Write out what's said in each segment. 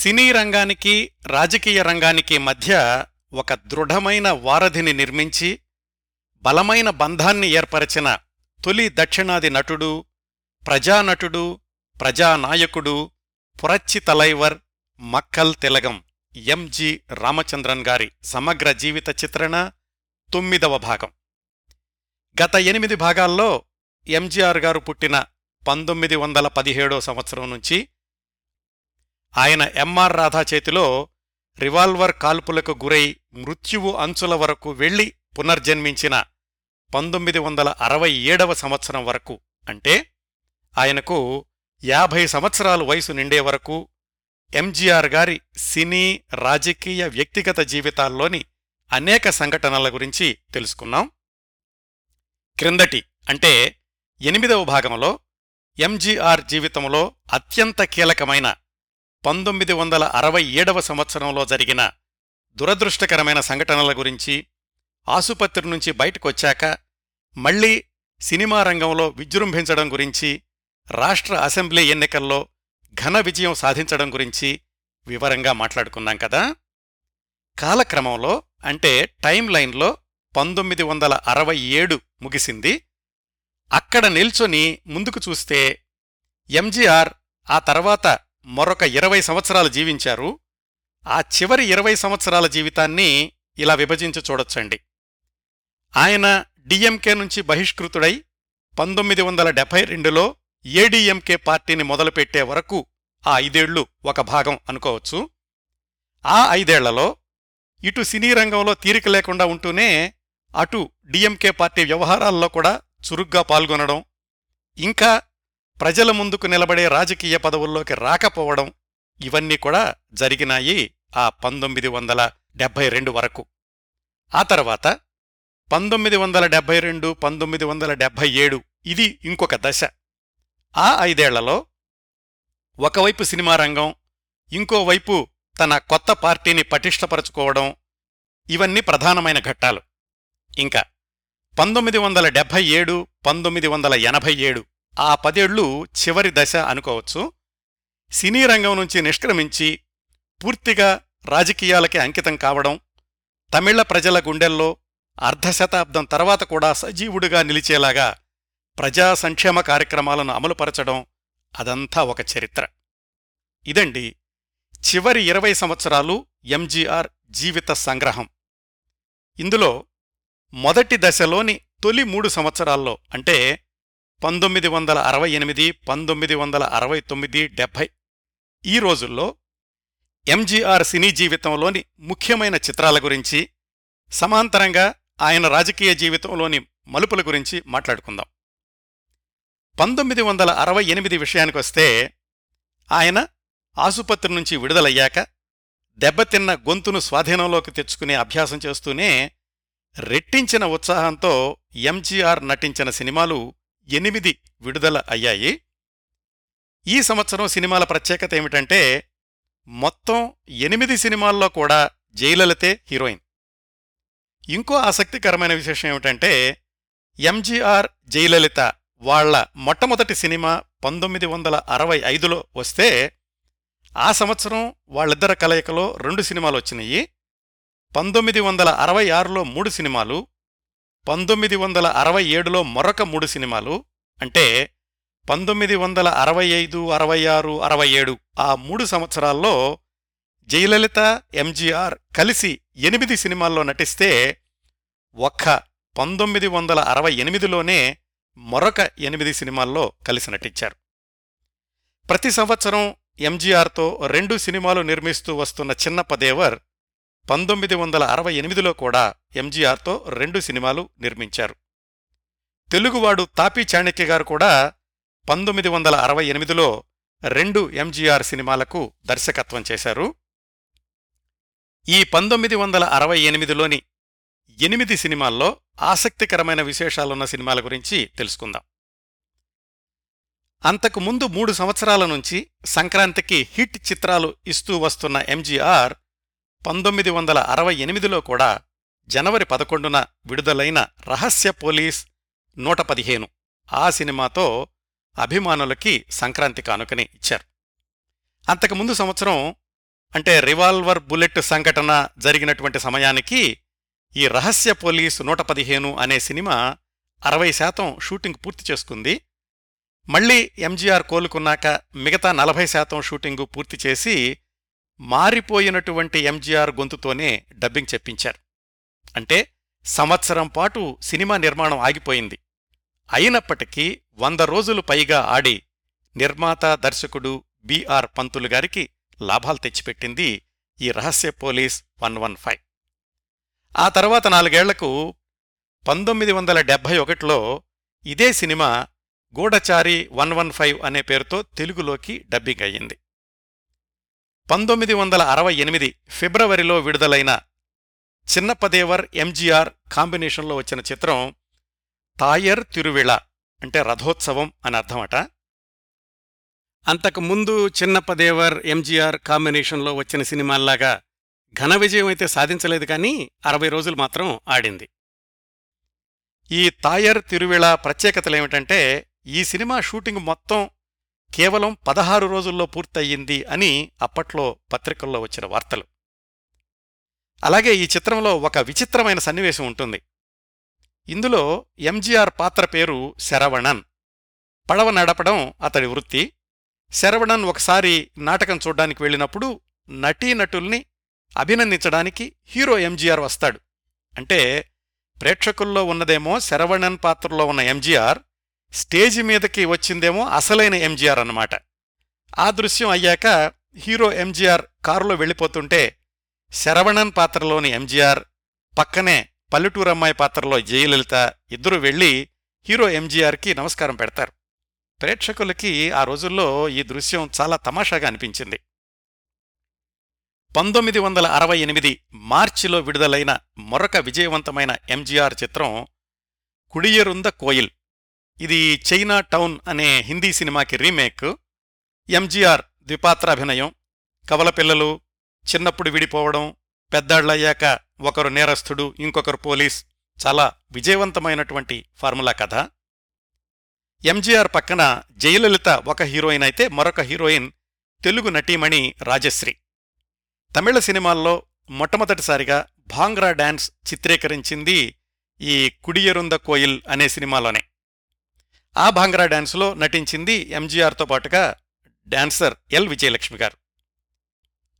సినీ రంగానికి రాజకీయ రంగానికి మధ్య ఒక దృఢమైన వారధిని నిర్మించి బలమైన బంధాన్ని ఏర్పరచిన తొలి దక్షిణాది నటుడు ప్రజానటుడు ప్రజానాయకుడు పురచ్చి తలైవర్ మక్కల్ తిలగం ఎంజి రామచంద్రన్ గారి సమగ్ర జీవిత చిత్రణ తొమ్మిదవ భాగం. గత ఎనిమిది భాగాల్లో ఎంజీఆర్ గారు పుట్టిన పంతొమ్మిది వందల పదిహేడో సంవత్సరం నుంచి ఆయన ఎంఆర్ రాధా చేతిలో రివాల్వర్ కాల్పులకు గురై మృత్యువు అంచుల వరకు వెళ్ళి పునర్జన్మించిన పంతొమ్మిది వందల అరవై ఏడవ సంవత్సరం వరకు. అంటే ఆయనకు యాభై సంవత్సరాలు వయసు నిండే వరకు ఎంజీఆర్ గారి సినీ రాజకీయ వ్యక్తిగత జీవితాల్లోని అనేక సంఘటనల గురించి తెలుసుకున్నాం. క్రిందటి అంటే ఎనిమిదవ భాగంలో ఎంజీఆర్ జీవితంలో అత్యంత కీలకమైన పంతొమ్మిది వందల అరవై ఏడవ సంవత్సరంలో జరిగిన దురదృష్టకరమైన సంఘటనల గురించి ఆసుపత్రి నుంచి బయటకొచ్చాక మళ్ళీ సినిమా రంగంలో విజృంభించడం గురించి రాష్ట్ర అసెంబ్లీ ఎన్నికల్లో ఘన విజయం సాధించడం గురించి వివరంగా మాట్లాడుకున్నాం కదా. కాలక్రమంలో అంటే టైం లైన్లో పంతొమ్మిది వందల అరవై ఏడు ముగిసింది. అక్కడ నిల్చొని ముందుకు చూస్తే ఎంజీఆర్ ఆ తర్వాత మరొక ఇరవై సంవత్సరాలు జీవించారు. ఆ చివరి ఇరవై సంవత్సరాల జీవితాన్ని ఇలా విభజించి చూడొచ్చండి. ఆయన డిఎంకే నుంచి బహిష్కృతుడై పంతొమ్మిది వందల డెబ్బై రెండులో ఏడీఎంకే పార్టీని మొదలుపెట్టే వరకు ఆ ఐదేళ్ళు ఒక భాగం అనుకోవచ్చు. ఆ ఐదేళ్ళలో ఇటు సినీ రంగంలో తీరిక లేకుండా ఉంటూనే అటు డిఎంకే పార్టీ వ్యవహారాల్లో కూడా చురుగ్గా పాల్గొనడం ఇంకా ప్రజల ముందుకు నిలబడే రాజకీయ పదవుల్లోకి రాకపోవడం ఇవన్నీ కూడా జరిగినాయి ఆ పంతొమ్మిది వందల డెబ్బై రెండు వరకు. ఆ తర్వాత పంతొమ్మిది వందల డెబ్బై రెండు పంతొమ్మిది వందల డెబ్బై ఏడు ఇది ఇంకొక దశ. ఆ ఐదేళ్ళలో ఒకవైపు సినిమా రంగం ఇంకోవైపు తన కొత్త పార్టీని పటిష్టపరచుకోవడం ఇవన్నీ ప్రధానమైన ఘట్టాలు. ఇంకా పంతొమ్మిది వందల డెబ్భై ఏడు పంతొమ్మిది వందల ఎనభై ఏడు ఆ పదేళ్ళు చివరి దశ అనుకోవచ్చు. సినీ రంగం నుంచి నిష్క్రమించి పూర్తిగా రాజకీయాలకి అంకితం కావడం తమిళ ప్రజల గుండెల్లో అర్ధశతాబ్దం తర్వాత కూడా సజీవుడిగా నిలిచేలాగా ప్రజా సంక్షేమ కార్యక్రమాలను అమలుపరచడం అదంతా ఒక చరిత్ర. ఇదండి చివరి ఇరవై సంవత్సరాలు ఎంజీఆర్ జీవిత సంగ్రహం. ఇందులో మొదటి దశలోని తొలి మూడు సంవత్సరాల్లో అంటే పంతొమ్మిది వందల అరవై ఎనిమిది పంతొమ్మిది వందల అరవై తొమ్మిది డెబ్భై. ఈ రోజుల్లో ఎంజీఆర్ సినీ జీవితంలోని ముఖ్యమైన చిత్రాల గురించి సమాంతరంగా ఆయన రాజకీయ జీవితంలోని మలుపుల గురించి మాట్లాడుకుందాం. పంతొమ్మిది వందల అరవై ఎనిమిది విషయానికొస్తే ఆయన ఆసుపత్రి నుంచి విడుదలయ్యాక దెబ్బతిన్న గొంతును స్వాధీనంలోకి తెచ్చుకునే అభ్యాసం చేస్తూనే రెట్టించిన ఉత్సాహంతో ఎంజీఆర్ నటించిన సినిమాలు ఎనిమిది విడుదల అయ్యాయి. ఈ సంవత్సరం సినిమాల ప్రత్యేకత ఏమిటంటే మొత్తం ఎనిమిది సినిమాల్లో కూడా జయలలితే హీరోయిన్. ఇంకో ఆసక్తికరమైన విశేషం ఏమిటంటే ఎంజీఆర్ జయలలిత వాళ్ళ మొట్టమొదటి సినిమా పంతొమ్మిది వందల అరవై ఐదులో వస్తే ఆ సంవత్సరం వాళ్ళిద్దర కలయికలో రెండు సినిమాలు వచ్చినాయి. పంతొమ్మిది వందల అరవై ఆరులో మూడు సినిమాలు పంతొమ్మిది వందల అరవై ఏడులో మరొక మూడు సినిమాలు అంటే పంతొమ్మిది వందల అరవై ఐదు అరవై ఆరు అరవై ఏడు ఆ మూడు సంవత్సరాల్లో జయలలిత ఎంజీఆర్ కలిసి ఎనిమిది సినిమాల్లో నటిస్తే ఒక్క పంతొమ్మిది వందల అరవై ఎనిమిదిలోనే మరొక ఎనిమిది సినిమాల్లో కలిసి నటించారు. ప్రతి సంవత్సరం ఎంజీఆర్తో రెండు సినిమాలు నిర్మిస్తూ వస్తున్న చిన్నప్పదేవర్ పంతొమ్మిది వందల అరవై ఎనిమిదిలో కూడా ఎంజీఆర్తో రెండు సినిమాలు నిర్మించారు. తెలుగువాడు తాపీ చాణక్య గారు కూడా పంతొమ్మిది వందల అరవై ఎనిమిదిలో రెండు ఎంజీఆర్ సినిమాలకు దర్శకత్వం చేశారు. ఈ పంతొమ్మిది వందల అరవై ఎనిమిదిలోని ఎనిమిది సినిమాల్లో ఆసక్తికరమైన విశేషాలున్న సినిమాల గురించి తెలుసుకుందాం. అంతకు ముందు మూడు సంవత్సరాల నుంచి సంక్రాంతికి హిట్ చిత్రాలు ఇస్తూ వస్తున్న ఎంజీఆర్ పంతొమ్మిది వందల అరవై ఎనిమిదిలో కూడా జనవరి పదకొండున విడుదలైన రహస్య పోలీస్ నూట పదిహేను. ఆ సినిమాతో అభిమానులకి సంక్రాంతి కానుకని ఇచ్చారు. అంతకుముందు సంవత్సరం అంటే రివాల్వర్ బుల్లెట్ సంఘటన జరిగినటువంటి సమయానికి ఈ రహస్య పోలీసు నూట పదిహేను అనే సినిమా అరవై శాతం షూటింగ్ పూర్తి చేసుకుంది. మళ్ళీ ఎంజీఆర్ కోలుకున్నాక మిగతా నలభై శాతం షూటింగు పూర్తి చేసి మారిపోయినటువంటి ఎంజీఆర్ గొంతుతోనే డబ్బింగ్ చెప్పించారు. అంటే సంవత్సరం పాటు సినిమా నిర్మాణం ఆగిపోయింది. అయినప్పటికీ వంద రోజులు పైగా ఆడి నిర్మాత దర్శకుడు బిఆర్ పంతులు గారికి లాభాలు తెచ్చిపెట్టింది ఈ రహస్య పోలీస్ వన్ వన్ ఫైవ్. ఆ తర్వాత నాలుగేళ్ళకు పంతొమ్మిది వందల డెబ్భై ఒకటిలో ఇదే సినిమా గూఢచారి వన్ వన్ ఫైవ్ అనే పేరుతో తెలుగులోకి డబ్బింగ్ అయ్యింది. పంతొమ్మిది వందల అరవై ఎనిమిది ఫిబ్రవరిలో విడుదలైన చిన్నపదేవర్ ఎంజీఆర్ కాంబినేషన్లో వచ్చిన చిత్రం తాయర్ తిరువిళ అంటే రథోత్సవం అని అర్థమట. అంతకు ముందు చిన్నపదేవర్ ఎంజీఆర్ కాంబినేషన్లో వచ్చిన సినిమాల్లాగా ఘన విజయం అయితే సాధించలేదు కానీ అరవై రోజులు మాత్రం ఆడింది. ఈ తాయర్ తిరువిళ ప్రత్యేకతలేమిటంటే ఈ సినిమా షూటింగ్ మొత్తం కేవలం పదహారు రోజుల్లో పూర్తయింది అని అప్పట్లో పత్రికల్లో వచ్చిన వార్తలు. అలాగే ఈ చిత్రంలో ఒక విచిత్రమైన సన్నివేశం ఉంటుంది. ఇందులో ఎంజీఆర్ పాత్ర పేరు శరవణన్. పడవ నడపడం అతడి వృత్తి. శరవణన్ ఒకసారి నాటకం చూడ్డానికి వెళ్ళినప్పుడు నటీనటుల్ని అభినందించడానికి హీరో ఎంజీఆర్ వస్తాడు. అంటే ప్రేక్షకుల్లో ఉన్నదేమో శరవణన్ పాత్రలో ఉన్న ఎంజీఆర్ స్టేజి మీదకి వచ్చిందేమో అసలైన ఎంజీఆర్ అన్నమాట. ఆ దృశ్యం అయ్యాక హీరో ఎంజీఆర్ కారులో వెళ్ళిపోతుంటే శరవణన్ పాత్రలోని ఎంజీఆర్ పక్కనే పల్లెటూరమ్మాయి పాత్రలో జయలలిత ఇద్దరూ వెళ్ళి హీరో ఎంజీఆర్కి నమస్కారం పెడతారు. ప్రేక్షకులకి ఆ రోజుల్లో ఈ దృశ్యం చాలా తమాషాగా అనిపించింది. పంతొమ్మిది వందల అరవై ఎనిమిది మార్చిలో విడుదలైన మరొక విజయవంతమైన ఎంజీఆర్ చిత్రం కుడియరుంద కోయిల్. ఇది చైనా టౌన్ అనే హిందీ సినిమాకి రీమేక్. ఎంజీఆర్ ద్విపాత్రాభినయం. కవలపిల్లలు చిన్నప్పుడు విడిపోవడం పెద్దాళ్ళయ్యాక ఒకరు నేరస్థుడు ఇంకొకరు పోలీస్. చాలా విజయవంతమైనటువంటి ఫార్ములా కథ. ఎంజీఆర్ పక్కన జయలలిత ఒక హీరోయిన్ అయితే మరొక హీరోయిన్ తెలుగు నటీమణి రాజశ్రీ. తమిళ సినిమాల్లో మొట్టమొదటిసారిగా భాంగ్రా డాన్స్ చిత్రీకరించింది ఈ కుడియరుంద కోయిల్ అనే సినిమాలోనే. ఆ భాంగ్రా డ్యాన్స్లో నటించింది ఎంజీఆర్తో పాటుగా డాన్సర్ ఎల్ విజయలక్ష్మి గారు.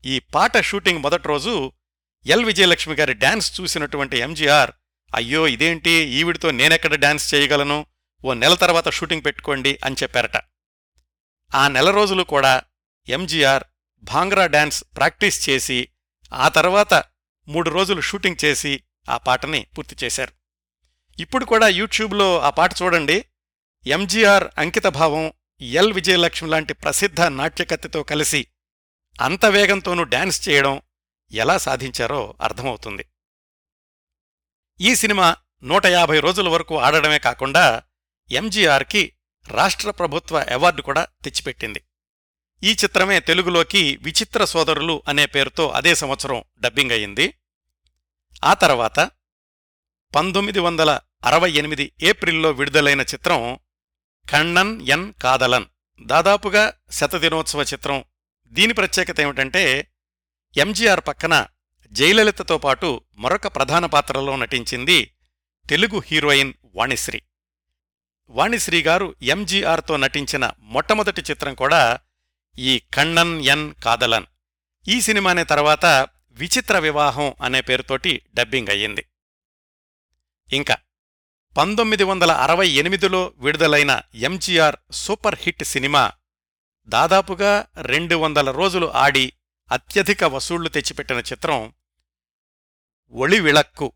ఈ పాట షూటింగ్ మొదటి రోజు ఎల్ విజయలక్ష్మి గారి డాన్స్ చూసినటువంటి ఎంజీఆర్ అయ్యో ఇదేంటి? ఈవిడితో నేనెక్కడ డాన్స్ చేయగలను? ఓ నెల తర్వాత షూటింగ్ పెట్టుకోండి అని చెప్పారట. ఆ నెల రోజులు కూడా ఎంజీఆర్ భాంగ్రా డాన్స్ ప్రాక్టీస్ చేసి ఆ తర్వాత మూడు రోజులు షూటింగ్ చేసి ఆ పాటని పూర్తి చేశారు. ఇప్పుడు కూడా యూట్యూబ్లో ఆ పాట చూడండి. ఎంజీఆర్ అంకితభావం ఎల్ విజయలక్ష్మి లాంటి ప్రసిద్ధ నాట్యకత్తితో కలిసి అంత వేగంతోనూ డాన్స్ చేయడం ఎలా సాధించారో అర్థమవుతుంది. ఈ సినిమా నూట యాభై రోజుల వరకు ఆడడమే కాకుండా ఎంజీఆర్కి రాష్ట్ర ప్రభుత్వ అవార్డు కూడా తెచ్చిపెట్టింది. ఈ చిత్రమే తెలుగులోకి విచిత్ర సోదరులు అనే పేరుతో అదే సంవత్సరం డబ్బింగ్ అయింది. ఆ తర్వాత పంతొమ్మిది వందల అరవై ఎనిమిది ఏప్రిల్లో విడుదలైన చిత్రం ఖండన్ ఎన్ కాదలన్. దాదాపుగా శతదినోత్సవ చిత్రం. దీని ప్రత్యేకత ఏమిటంటే ఎంజీఆర్ పక్కన జయలలితతో పాటు మరొక ప్రధాన పాత్రలో నటించింది తెలుగు హీరోయిన్ వాణిశ్రీ. వాణిశ్రీ గారు ఎంజీఆర్తో నటించిన మొట్టమొదటి చిత్రం కూడా ఈ ఖండన్ ఎన్ కాదలన్. ఈ సినిమానే తర్వాత విచిత్ర వివాహం అనే పేరుతోటి డబ్బింగ్ అయ్యింది. ఇంకా పంతొమ్మిది వందల అరవై ఎనిమిదిలో విడుదలైన ఎంజీఆర్ సూపర్ హిట్ సినిమా దాదాపుగా రెండు వందల రోజులు ఆడి అత్యధిక వసూళ్ళు తెచ్చిపెట్టిన చిత్రం ఒళి విళక్కు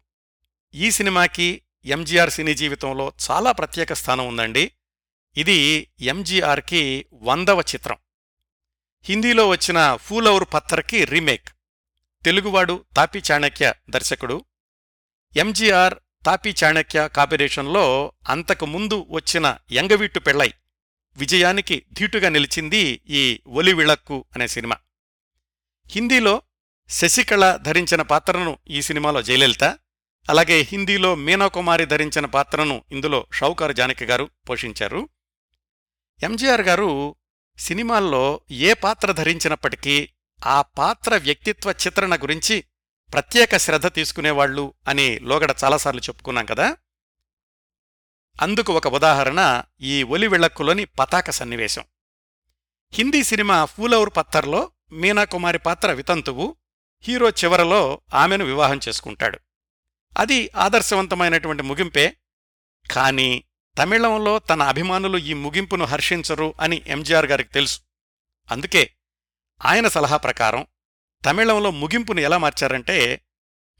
ఈ సినిమాకి ఎంజీఆర్ సినీ జీవితంలో చాలా ప్రత్యేక స్థానం ఉందండి. ఇది ఎంజీఆర్కి వందవ చిత్రం. హిందీలో వచ్చిన ఫూలౌర్ పత్తర్కి రీమేక్. తెలుగువాడు తాపి చాణక్య దర్శకుడు. ఎంజీఆర్ తాపి చాణక్య కాపిరేషన్లో అంతకు ముందు వచ్చిన యంగవీట్టు పెళ్ళై విజయానికి ధీటుగా నిలిచింది ఈ ఒలి విళక్కు అనే సినిమా. హిందీలో శశికళ ధరించిన పాత్రను ఈ సినిమాలో జయలలిత అలాగే హిందీలో మీనాకుమారి ధరించిన పాత్రను ఇందులో షౌకారు జానకి గారు పోషించారు. ఎంజీఆర్ గారు సినిమాల్లో ఏ పాత్ర ధరించినప్పటికీ ఆ పాత్ర వ్యక్తిత్వ చిత్రణ గురించి ప్రత్యేక శ్రద్ధ తీసుకునేవాళ్ళు అని లోగడ చాలాసార్లు చెప్పుకున్నాం కదా? అందుకు ఒక ఉదాహరణ ఈ ఒలివిళక్కులోని పతాక సన్నివేశం. హిందీ సినిమా ఫూలౌర్ పత్తర్లో మీనాకుమారి పాత్ర వితంతువు హీరో చివరలో ఆమెను వివాహం చేసుకుంటాడు. అది ఆదర్శవంతమైనటువంటి ముగింపే. కాని తమిళంలో తన అభిమానులు ఈ ముగింపును హర్షించరు అని ఎంజీఆర్ గారికి తెలుసు. అందుకే ఆయన సలహా ప్రకారం తమిళంలో ముగింపును ఎలా మార్చారంటే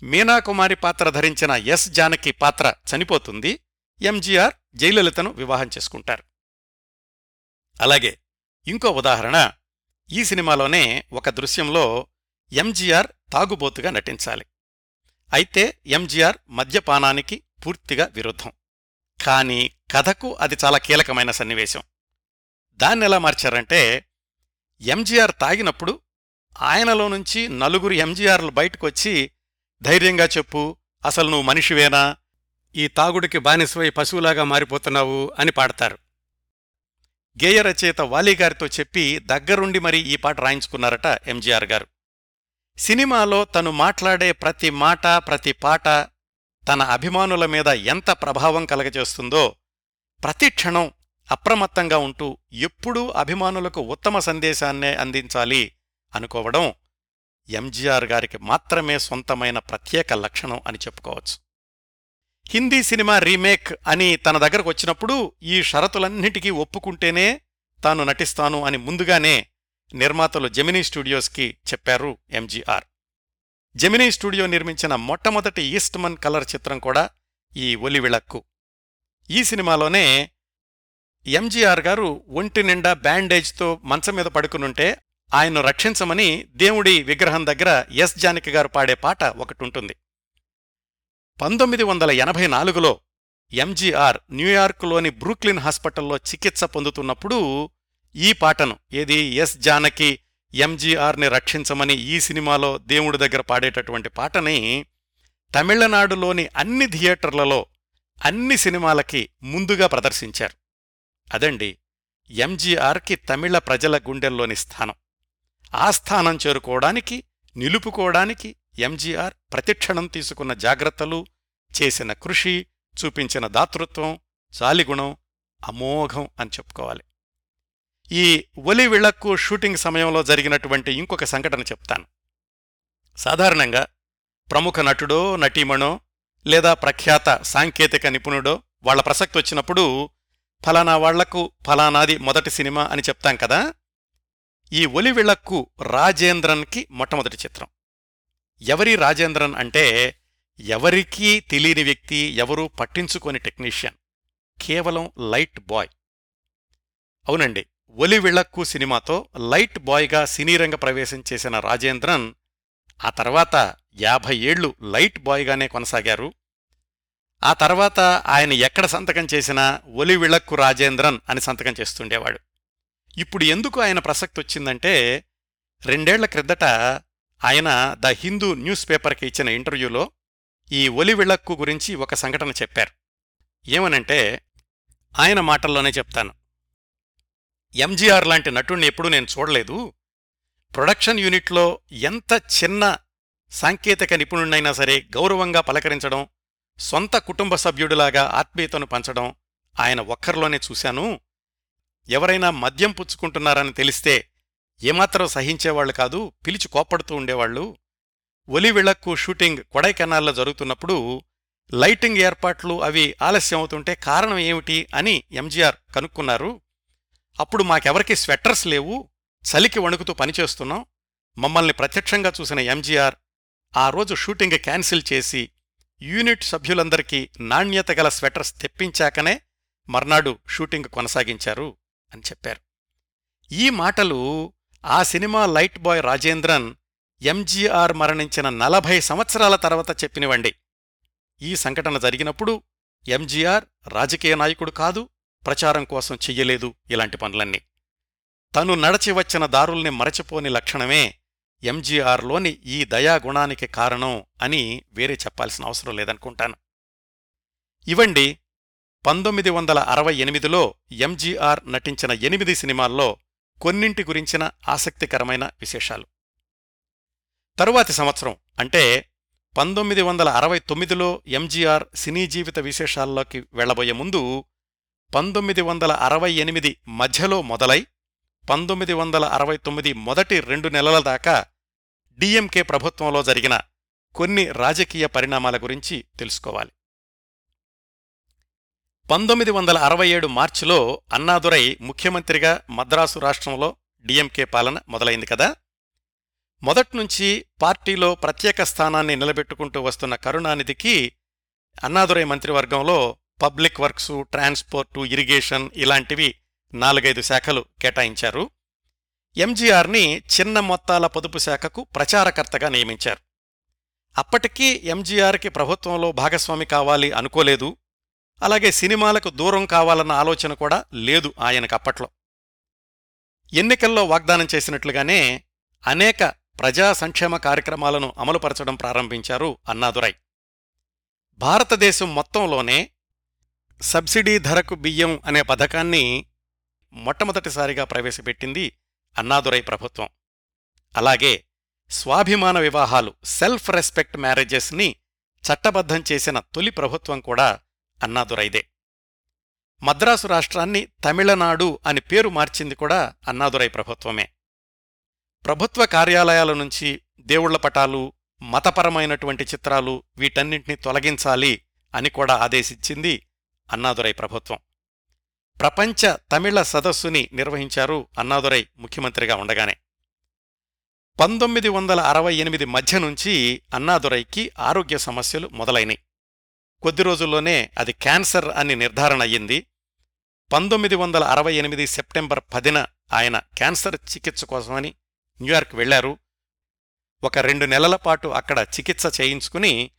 మీనాకుమారి పాత్ర ధరించిన ఎస్ జానకి పాత్ర చనిపోతుంది ఎంజీఆర్ జయలలితను వివాహం చేసుకుంటారు. అలాగే ఇంకో ఉదాహరణ ఈ సినిమాలోనే ఒక దృశ్యంలో ఎంజీఆర్ తాగుబోతుగా నటించాలి. అయితే ఎంజీఆర్ మద్యపానానికి పూర్తిగా విరుద్ధం. కాని కథకు అది చాలా కీలకమైన సన్నివేశం. దాన్నెలా మార్చారంటే ఎంజీఆర్ తాగినప్పుడు ఆయనలో నుంచి నలుగురు ఎంజీఆర్లు బయటకొచ్చి ధైర్యంగా చెప్పు అసలు నువ్వు మనిషివేనా? ఈ తాగుడికి బానిసవై పశువులాగా మారిపోతున్నావు అని పాడతారు. గేయ రచయిత వాలీగారితో చెప్పి దగ్గరుండి మరి ఈ పాట రాయించుకున్నారట ఎంజీఆర్ గారు. సినిమాలో తను మాట్లాడే ప్రతి మాట ప్రతి పాట తన అభిమానుల మీద ఎంత ప్రభావం కలగజేస్తుందో ప్రతి క్షణం అప్రమత్తంగా ఉంటూ ఎప్పుడూ అభిమానులకు ఉత్తమ సందేశాన్నే అందించాలి అనుకోవడం ఎంజీఆర్ గారికి మాత్రమే సొంతమైన ప్రత్యేక లక్షణం అని చెప్పుకోవచ్చు. హిందీ సినిమా రీమేక్ అని తన దగ్గరకు వచ్చినప్పుడు ఈ షరతులన్నిటికీ ఒప్పుకుంటేనే తాను నటిస్తాను అని ముందుగానే నిర్మాతలు జెమినీ స్టూడియోస్కి చెప్పారు ఎంజీఆర్. జెమినీ స్టూడియో నిర్మించిన మొట్టమొదటి ఈస్ట్మన్ కలర్ చిత్రం కూడా ఈ ఒలి విళక్కు ఈ సినిమాలోనే ఎంజీఆర్ గారు ఒంటి నిండా బ్యాండేజ్తో మంచం మీద పడుకునుంటే ఆయన్ను రక్షించమని దేవుడి విగ్రహం దగ్గర ఎస్ జానకి గారు పాడే పాట ఒకటుంటుంది. పంతొమ్మిది వందల ఎనభై నాలుగులో ఎంజీఆర్ న్యూయార్క్లోని బ్రూక్లిన్ హాస్పిటల్లో చికిత్స పొందుతున్నప్పుడు ఈ పాటను ఏది? ఎస్ జానకి ఎంజీఆర్ని రక్షించమని ఈ సినిమాలో దేవుడి దగ్గర పాడేటటువంటి పాటని తమిళనాడులోని అన్ని థియేటర్లలో అన్ని సినిమాలకి ముందుగా ప్రదర్శించారు. అదండి ఎంజీఆర్కి తమిళ ప్రజల గుండెల్లోని స్థానం. ఆ స్థానం చేరుకోవడానికి నిలుపుకోవడానికి ఎంజీఆర్ ప్రతిక్షణం తీసుకున్న జాగ్రత్తలు చేసిన కృషి చూపించిన దాతృత్వం చాలిగుణం అమోఘం అని చెప్పుకోవాలి. ఈ ఒలి విళక్కు షూటింగ్ సమయంలో జరిగినటువంటి ఇంకొక సంఘటన చెప్తాను. సాధారణంగా ప్రముఖ నటుడో నటీమణో లేదా ప్రఖ్యాత సాంకేతిక నిపుణుడో వాళ్ళ ప్రసక్తి వచ్చినప్పుడు ఫలానా వాళ్ళకు ఫలానాది మొదటి సినిమా అని చెప్తాం కదా? ఈ ఒలి విళక్కు రాజేంద్రన్కి మొట్టమొదటి చిత్రం. ఎవరి రాజేంద్రన్ అంటే ఎవరికీ తెలియని వ్యక్తి ఎవరూ పట్టించుకోని టెక్నీషియన్ కేవలం లైట్ బాయ్. అవునండి ఒలి విళక్కు సినిమాతో లైట్ బాయ్గా సినీరంగ ప్రవేశం చేసిన రాజేంద్రన్ ఆ తర్వాత యాభై ఏళ్ళు లైట్ బాయ్గానే కొనసాగారు. ఆ తర్వాత ఆయన ఎక్కడ సంతకం చేసినా ఒలి విళక్కు రాజేంద్రన్ అని సంతకం చేస్తుండేవాడు. ఇప్పుడు ఎందుకు ఆయన ప్రసక్తి వచ్చిందంటే రెండేళ్ళ క్రిందట ఆయన ద హిందూ న్యూస్ పేపర్కి ఇచ్చిన ఇంటర్వ్యూలో ఈ ఒలి విళక్కు గురించి ఒక సంఘటన చెప్పారు. ఏమనంటే ఆయన మాటల్లోనే చెప్తాను. ఎంజీఆర్ లాంటి నటుణ్ణి ఎప్పుడూ నేను చూడలేదు. ప్రొడక్షన్ యూనిట్లో ఎంత చిన్న సాంకేతిక నిపుణుడినైనా సరే గౌరవంగా పలకరించడం సొంత కుటుంబ సభ్యుడిలాగా ఆత్మీయతను పంచడం ఆయన ఒక్కరిలోనే చూశాను. ఎవరైనా మద్యం పుచ్చుకుంటున్నారని తెలిస్తే ఏమాత్రం సహించేవాళ్ళు కాదు పిలిచి కోప్పడుతూ ఉండేవాళ్ళు ఒలి విళక్కు షూటింగ్ కొడైకెనాల్లో జరుగుతున్నప్పుడు లైటింగ్ ఏర్పాట్లు అవి ఆలస్యం అవుతుంటే కారణం ఏమిటి అని ఎంజీఆర్ కనుక్కున్నారు. అప్పుడు మాకెవరికి స్వెట్టర్స్ లేవు చలికి వణుకుతూ పనిచేస్తున్నాం. మమ్మల్ని ప్రత్యక్షంగా చూసిన ఎంజీఆర్ ఆ రోజు షూటింగ్ క్యాన్సిల్ చేసి యూనిట్ సభ్యులందరికీ నాణ్యత గల స్వెటర్స్ తెప్పించాకనే మర్నాడు షూటింగ్ కొనసాగించారు. అని చెప్పారు. ఈ మాటలు ఆ cinema light boy Rajendran MGR మరణించిన నలభై సంవత్సరాల తర్వాత చెప్పినవండి. ఈ సంఘటన జరిగినప్పుడు ఎంజీఆర్ రాజకీయ నాయకుడు కాదు ప్రచారం కోసం చెయ్యలేదు ఇలాంటి పనులన్నీ. తను నడచి వచ్చిన దారుల్ని మరచిపోని లక్షణమే ఎంజీఆర్లోని ఈ దయాగుణానికి కారణం అని వేరే చెప్పాల్సిన అవసరం లేదనుకుంటాను. ఇవండి పంతొమ్మిది వందల అరవై ఎనిమిదిలో ఎంజీఆర్ నటించిన ఎనిమిది సినిమాల్లో కొన్నింటి గురించిన ఆసక్తికరమైన విశేషాలు. తరువాతి సంవత్సరం అంటే పంతొమ్మిది వందల అరవై తొమ్మిదిలో ఎంజీఆర్ సినీ జీవిత విశేషాల్లోకి వెళ్ళబోయే ముందు పంతొమ్మిది వందల అరవై ఎనిమిది మధ్యలో మొదలై పంతొమ్మిది వందల అరవై తొమ్మిది మొదటి రెండు నెలల దాకా డిఎంకే ప్రభుత్వంలో జరిగిన కొన్ని రాజకీయ పరిణామాల గురించి తెలుసుకోవాలి. పంతొమ్మిది వందల అరవై ఏడు మార్చిలో అన్నాదురై ముఖ్యమంత్రిగా మద్రాసు రాష్ట్రంలో డిఎంకే పాలన మొదలైంది కదా. మొదట్నుంచి పార్టీలో ప్రత్యేక స్థానాన్ని నిలబెట్టుకుంటూ వస్తున్న కరుణానిధికి అన్నాదురై మంత్రివర్గంలో పబ్లిక్ వర్క్సు ట్రాన్స్పోర్టు ఇరిగేషన్ ఇలాంటివి నాలుగైదు శాఖలు కేటాయించారు. ఎంజీఆర్ని చిన్న మొత్తాల పొదుపు శాఖకు ప్రచారకర్తగా నియమించారు. అప్పటికీ ఎంజీఆర్కి ప్రభుత్వంలో భాగస్వామి కావాలి అనుకోలేదు. అలాగే సినిమాలకు దూరం కావాలన్న ఆలోచన కూడా లేదు ఆయనకప్పట్లో. ఎన్నికల్లో వాగ్దానం చేసినట్లుగానే అనేక ప్రజా సంక్షేమ కార్యక్రమాలను అమలుపరచడం ప్రారంభించారు అన్నాదురై. భారతదేశం మొత్తంలోనే సబ్సిడీ ధరకు బియ్యం అనే పథకాన్ని మొట్టమొదటిసారిగా ప్రవేశపెట్టింది అన్నాదురై ప్రభుత్వం. అలాగే స్వాభిమాన వివాహాలు సెల్ఫ్ రెస్పెక్ట్ మ్యారేజెస్ని చట్టబద్ధం చేసిన తొలి ప్రభుత్వం కూడా అన్నాదురైదే. మద్రాసు రాష్ట్రాన్ని తమిళనాడు అని పేరు మార్చింది కూడా అన్నాదురై ప్రభుత్వమే. ప్రభుత్వ కార్యాలయాల నుంచి దేవుళ్ళ పటాలు మతపరమైనటువంటి చిత్రాలు వీటన్నింటినీ తొలగించాలి అని కూడా ఆదేశించింది అన్నాదురై ప్రభుత్వం. ప్రపంచ తమిళ సదస్సుని నిర్వహించారు అన్నాదురై ముఖ్యమంత్రిగా ఉండగానే. పంతొమ్మిది వందల అరవై ఎనిమిది మధ్య నుంచి అన్నాదురైకి ఆరోగ్య సమస్యలు మొదలైనవి కొద్ది రోజుల్లోనే అది క్యాన్సర్ అని నిర్ధారణ అయ్యింది. పంతొమ్మిది వందల అరవై ఎనిమిది సెప్టెంబర్ పదిన ఆయన క్యాన్సర్ చికిత్స కోసమని న్యూయార్క్ వెళ్ళారు ఒక రెండు నెలల పాటు అక్కడ చికిత్స చేయించుకుని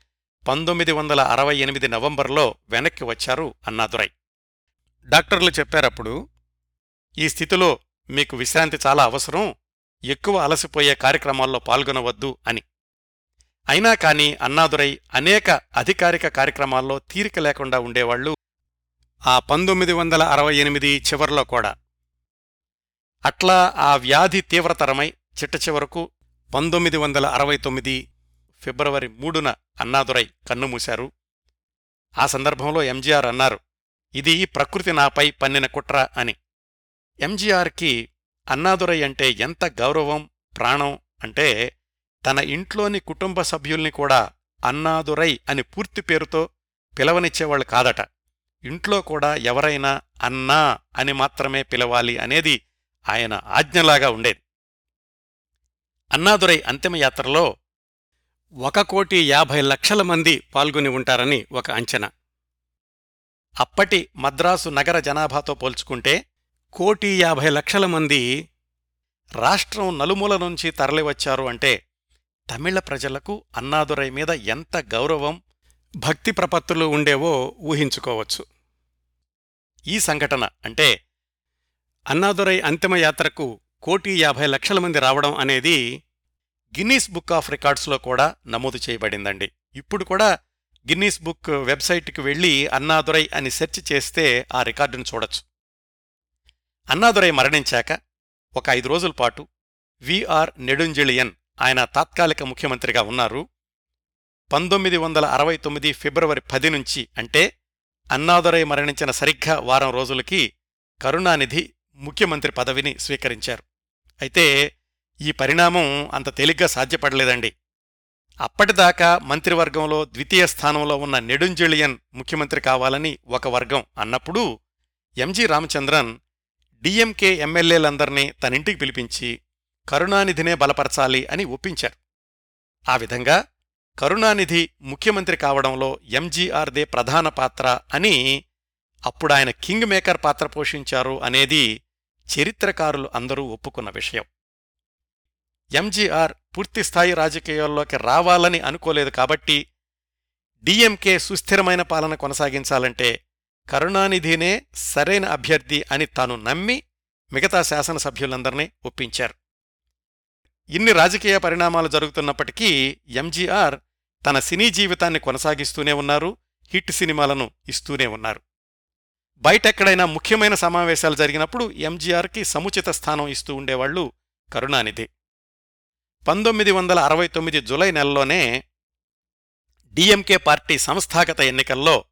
పంతొమ్మిది వందల అరవై ఎనిమిది నవంబర్లో వెనక్కి వచ్చారు అన్నాదురై. డాక్టర్లు చెప్పారప్పుడు ఈ స్థితిలో మీకు విశ్రాంతి చాలా అవసరం ఎక్కువ అలసిపోయే కార్యక్రమాల్లో పాల్గొనవద్దు అని. అయినా కాని అన్నాదురై అనేక అధికారిక కార్యక్రమాల్లో తీరిక లేకుండా ఉండేవాళ్ళు ఆ పంతొమ్మిది వందల అరవై ఎనిమిది చివరిలో కూడా. అట్లా ఆ వ్యాధి తీవ్రతరమై చిట్ట చివరకు పంతొమ్మిది వందల అరవై తొమ్మిది ఫిబ్రవరి మూడున అన్నాదురై కన్నుమూశారు ఆ సందర్భంలో ఎంజీఆర్ అన్నారు ఇది ప్రకృతి నాపై పన్నిన కుట్ర అని. ఎంజీఆర్కి అన్నాదురై అంటే ఎంత గౌరవం ప్రాణం అంటే తన ఇంట్లోని కుటుంబ సభ్యుల్ని కూడా అన్నాదురై అని పూర్తి పేరుతో పిలవనిచ్చేవాళ్ళు కాదట. ఇంట్లో కూడా ఎవరైనా అన్నా అని మాత్రమే పిలవాలి అనేది ఆయన ఆజ్ఞలాగా ఉండేది. అన్నాదురై అంతిమయాత్రలో ఒక కోటి యాభై లక్షల మంది పాల్గొని ఉంటారని ఒక అంచనా. అప్పటి మద్రాసు నగర జనాభాతో పోల్చుకుంటే కోటి యాభై లక్షల మంది రాష్ట్రం నలుమూల నుంచి తరలివచ్చారు అంటే తమిళ ప్రజలకు అన్నాదురై మీద ఎంత గౌరవం భక్తి ప్రపత్తులు ఉండేవో ఊహించుకోవచ్చు. ఈ సంఘటన అంటే అన్నాదురై అంతిమయాత్రకు కోటి యాభై లక్షల మంది రావడం అనేది గిన్నీస్ బుక్ ఆఫ్ రికార్డ్స్లో కూడా నమోదు చేయబడిందండి. ఇప్పుడు కూడా గిన్నీస్ బుక్ వెబ్సైట్కి వెళ్ళి అన్నాదురై అని సెర్చ్ చేస్తే ఆ రికార్డును చూడొచ్చు. అన్నాదురై మరణించాక ఒక ఐదు రోజుల పాటు విఆర్ నెడుంజెళియన్ ఆయన తాత్కాలిక ముఖ్యమంత్రిగా ఉన్నారు. పంతొమ్మిది వందల అరవై తొమ్మిది ఫిబ్రవరి పది నుంచి అంటే అన్నాదురై మరణించిన సరిగ్గా వారం రోజులకి కరుణానిధి ముఖ్యమంత్రి పదవిని స్వీకరించారు. అయితే ఈ పరిణామం అంత తేలిగ్గా సాధ్యపడలేదండి. అప్పటిదాకా మంత్రివర్గంలో ద్వితీయ స్థానంలో ఉన్న నెడుంజలియన్ ముఖ్యమంత్రి కావాలని ఒక వర్గం అన్నప్పుడు ఎంజి రామచంద్రన్ డిఎంకే ఎమ్మెల్యేలందర్నీ తనింటికి పిలిపించి కరుణానిధినే బలపరచాలి అని ఒప్పించారు. ఆ విధంగా కరుణానిధి ముఖ్యమంత్రి కావడంలో ఎంజీఆర్దే ప్రధాన పాత్ర అని అప్పుడాయన కింగ్ మేకర్ పాత్ర పోషించారు అనేది చరిత్రకారులు అందరూ ఒప్పుకున్న విషయం. ఎంజీఆర్ పూర్తిస్థాయి రాజకీయాల్లోకి రావాలని అనుకోలేదు కాబట్టి డిఎంకే సుస్థిరమైన పాలన కొనసాగించాలంటే కరుణానిధినే సరైన అభ్యర్థి అని తాను నమ్మి మిగతా శాసనసభ్యులందర్నీ ఒప్పించారు. ఇన్ని రాజకీయ పరిణామాలు జరుగుతున్నప్పటికీ ఎంజీఆర్ తన సినీ జీవితాన్ని కొనసాగిస్తూనే ఉన్నారు హిట్ సినిమాలను ఇస్తూనే ఉన్నారు. బయటెక్కడైనా ముఖ్యమైన సమావేశాలు జరిగినప్పుడు ఎంజీఆర్కి సముచిత స్థానం ఇస్తూ ఉండేవాళ్ళు కరుణానిధి. పంతొమ్మిది వందల అరవై తొమ్మిది జులై నెలలోనే డిఎంకే పార్టీ సంస్థాగత ఎన్నికల్లో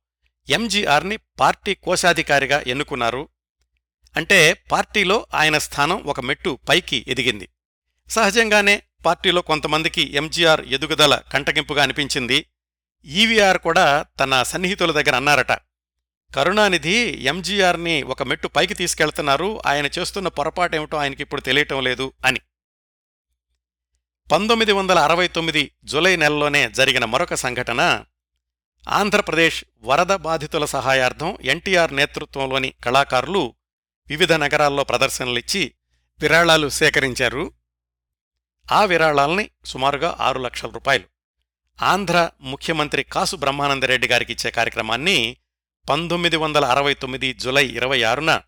ఎంజీఆర్ని పార్టీ కోశాధికారిగా ఎన్నుకున్నారు. అంటే పార్టీలో ఆయన స్థానం ఒక మెట్టు పైకి ఎదిగింది. సహజంగానే పార్టీలో కొంతమందికి ఎంజీఆర్ ఎదుగుదల కంటగింపుగా అనిపించింది. ఈవీఆర్ కూడా తన సన్నిహితుల దగ్గర అన్నారట. కరుణానిధి ఎంజీఆర్ని ఒక మెట్టు పైకి తీసుకెళ్తున్నారు. ఆయన చేస్తున్న పొరపాటేమిటో ఆయనకి ఇప్పుడు తెలియటం లేదు అని. పంతొమ్మిది వందల అరవై తొమ్మిది జులై నెలలోనే జరిగిన మరొక సంఘటన ఆంధ్రప్రదేశ్ వరద బాధితుల సహాయార్థం ఎన్టీఆర్ నేతృత్వంలోని కళాకారులు వివిధ నగరాల్లో ప్రదర్శనలిచ్చి విరాళాలు సేకరించారు. ఆ విరాళాల్ని సుమారుగా ఆరు లక్షల రూపాయలు. ఆంధ్ర ముఖ్యమంత్రి కాసు బ్రహ్మానందరెడ్డి గారికిచ్చే కార్యక్రమాన్ని పంతొమ్మిది వందల అరవై తొమ్మిది జులై ఇరవై ఆరున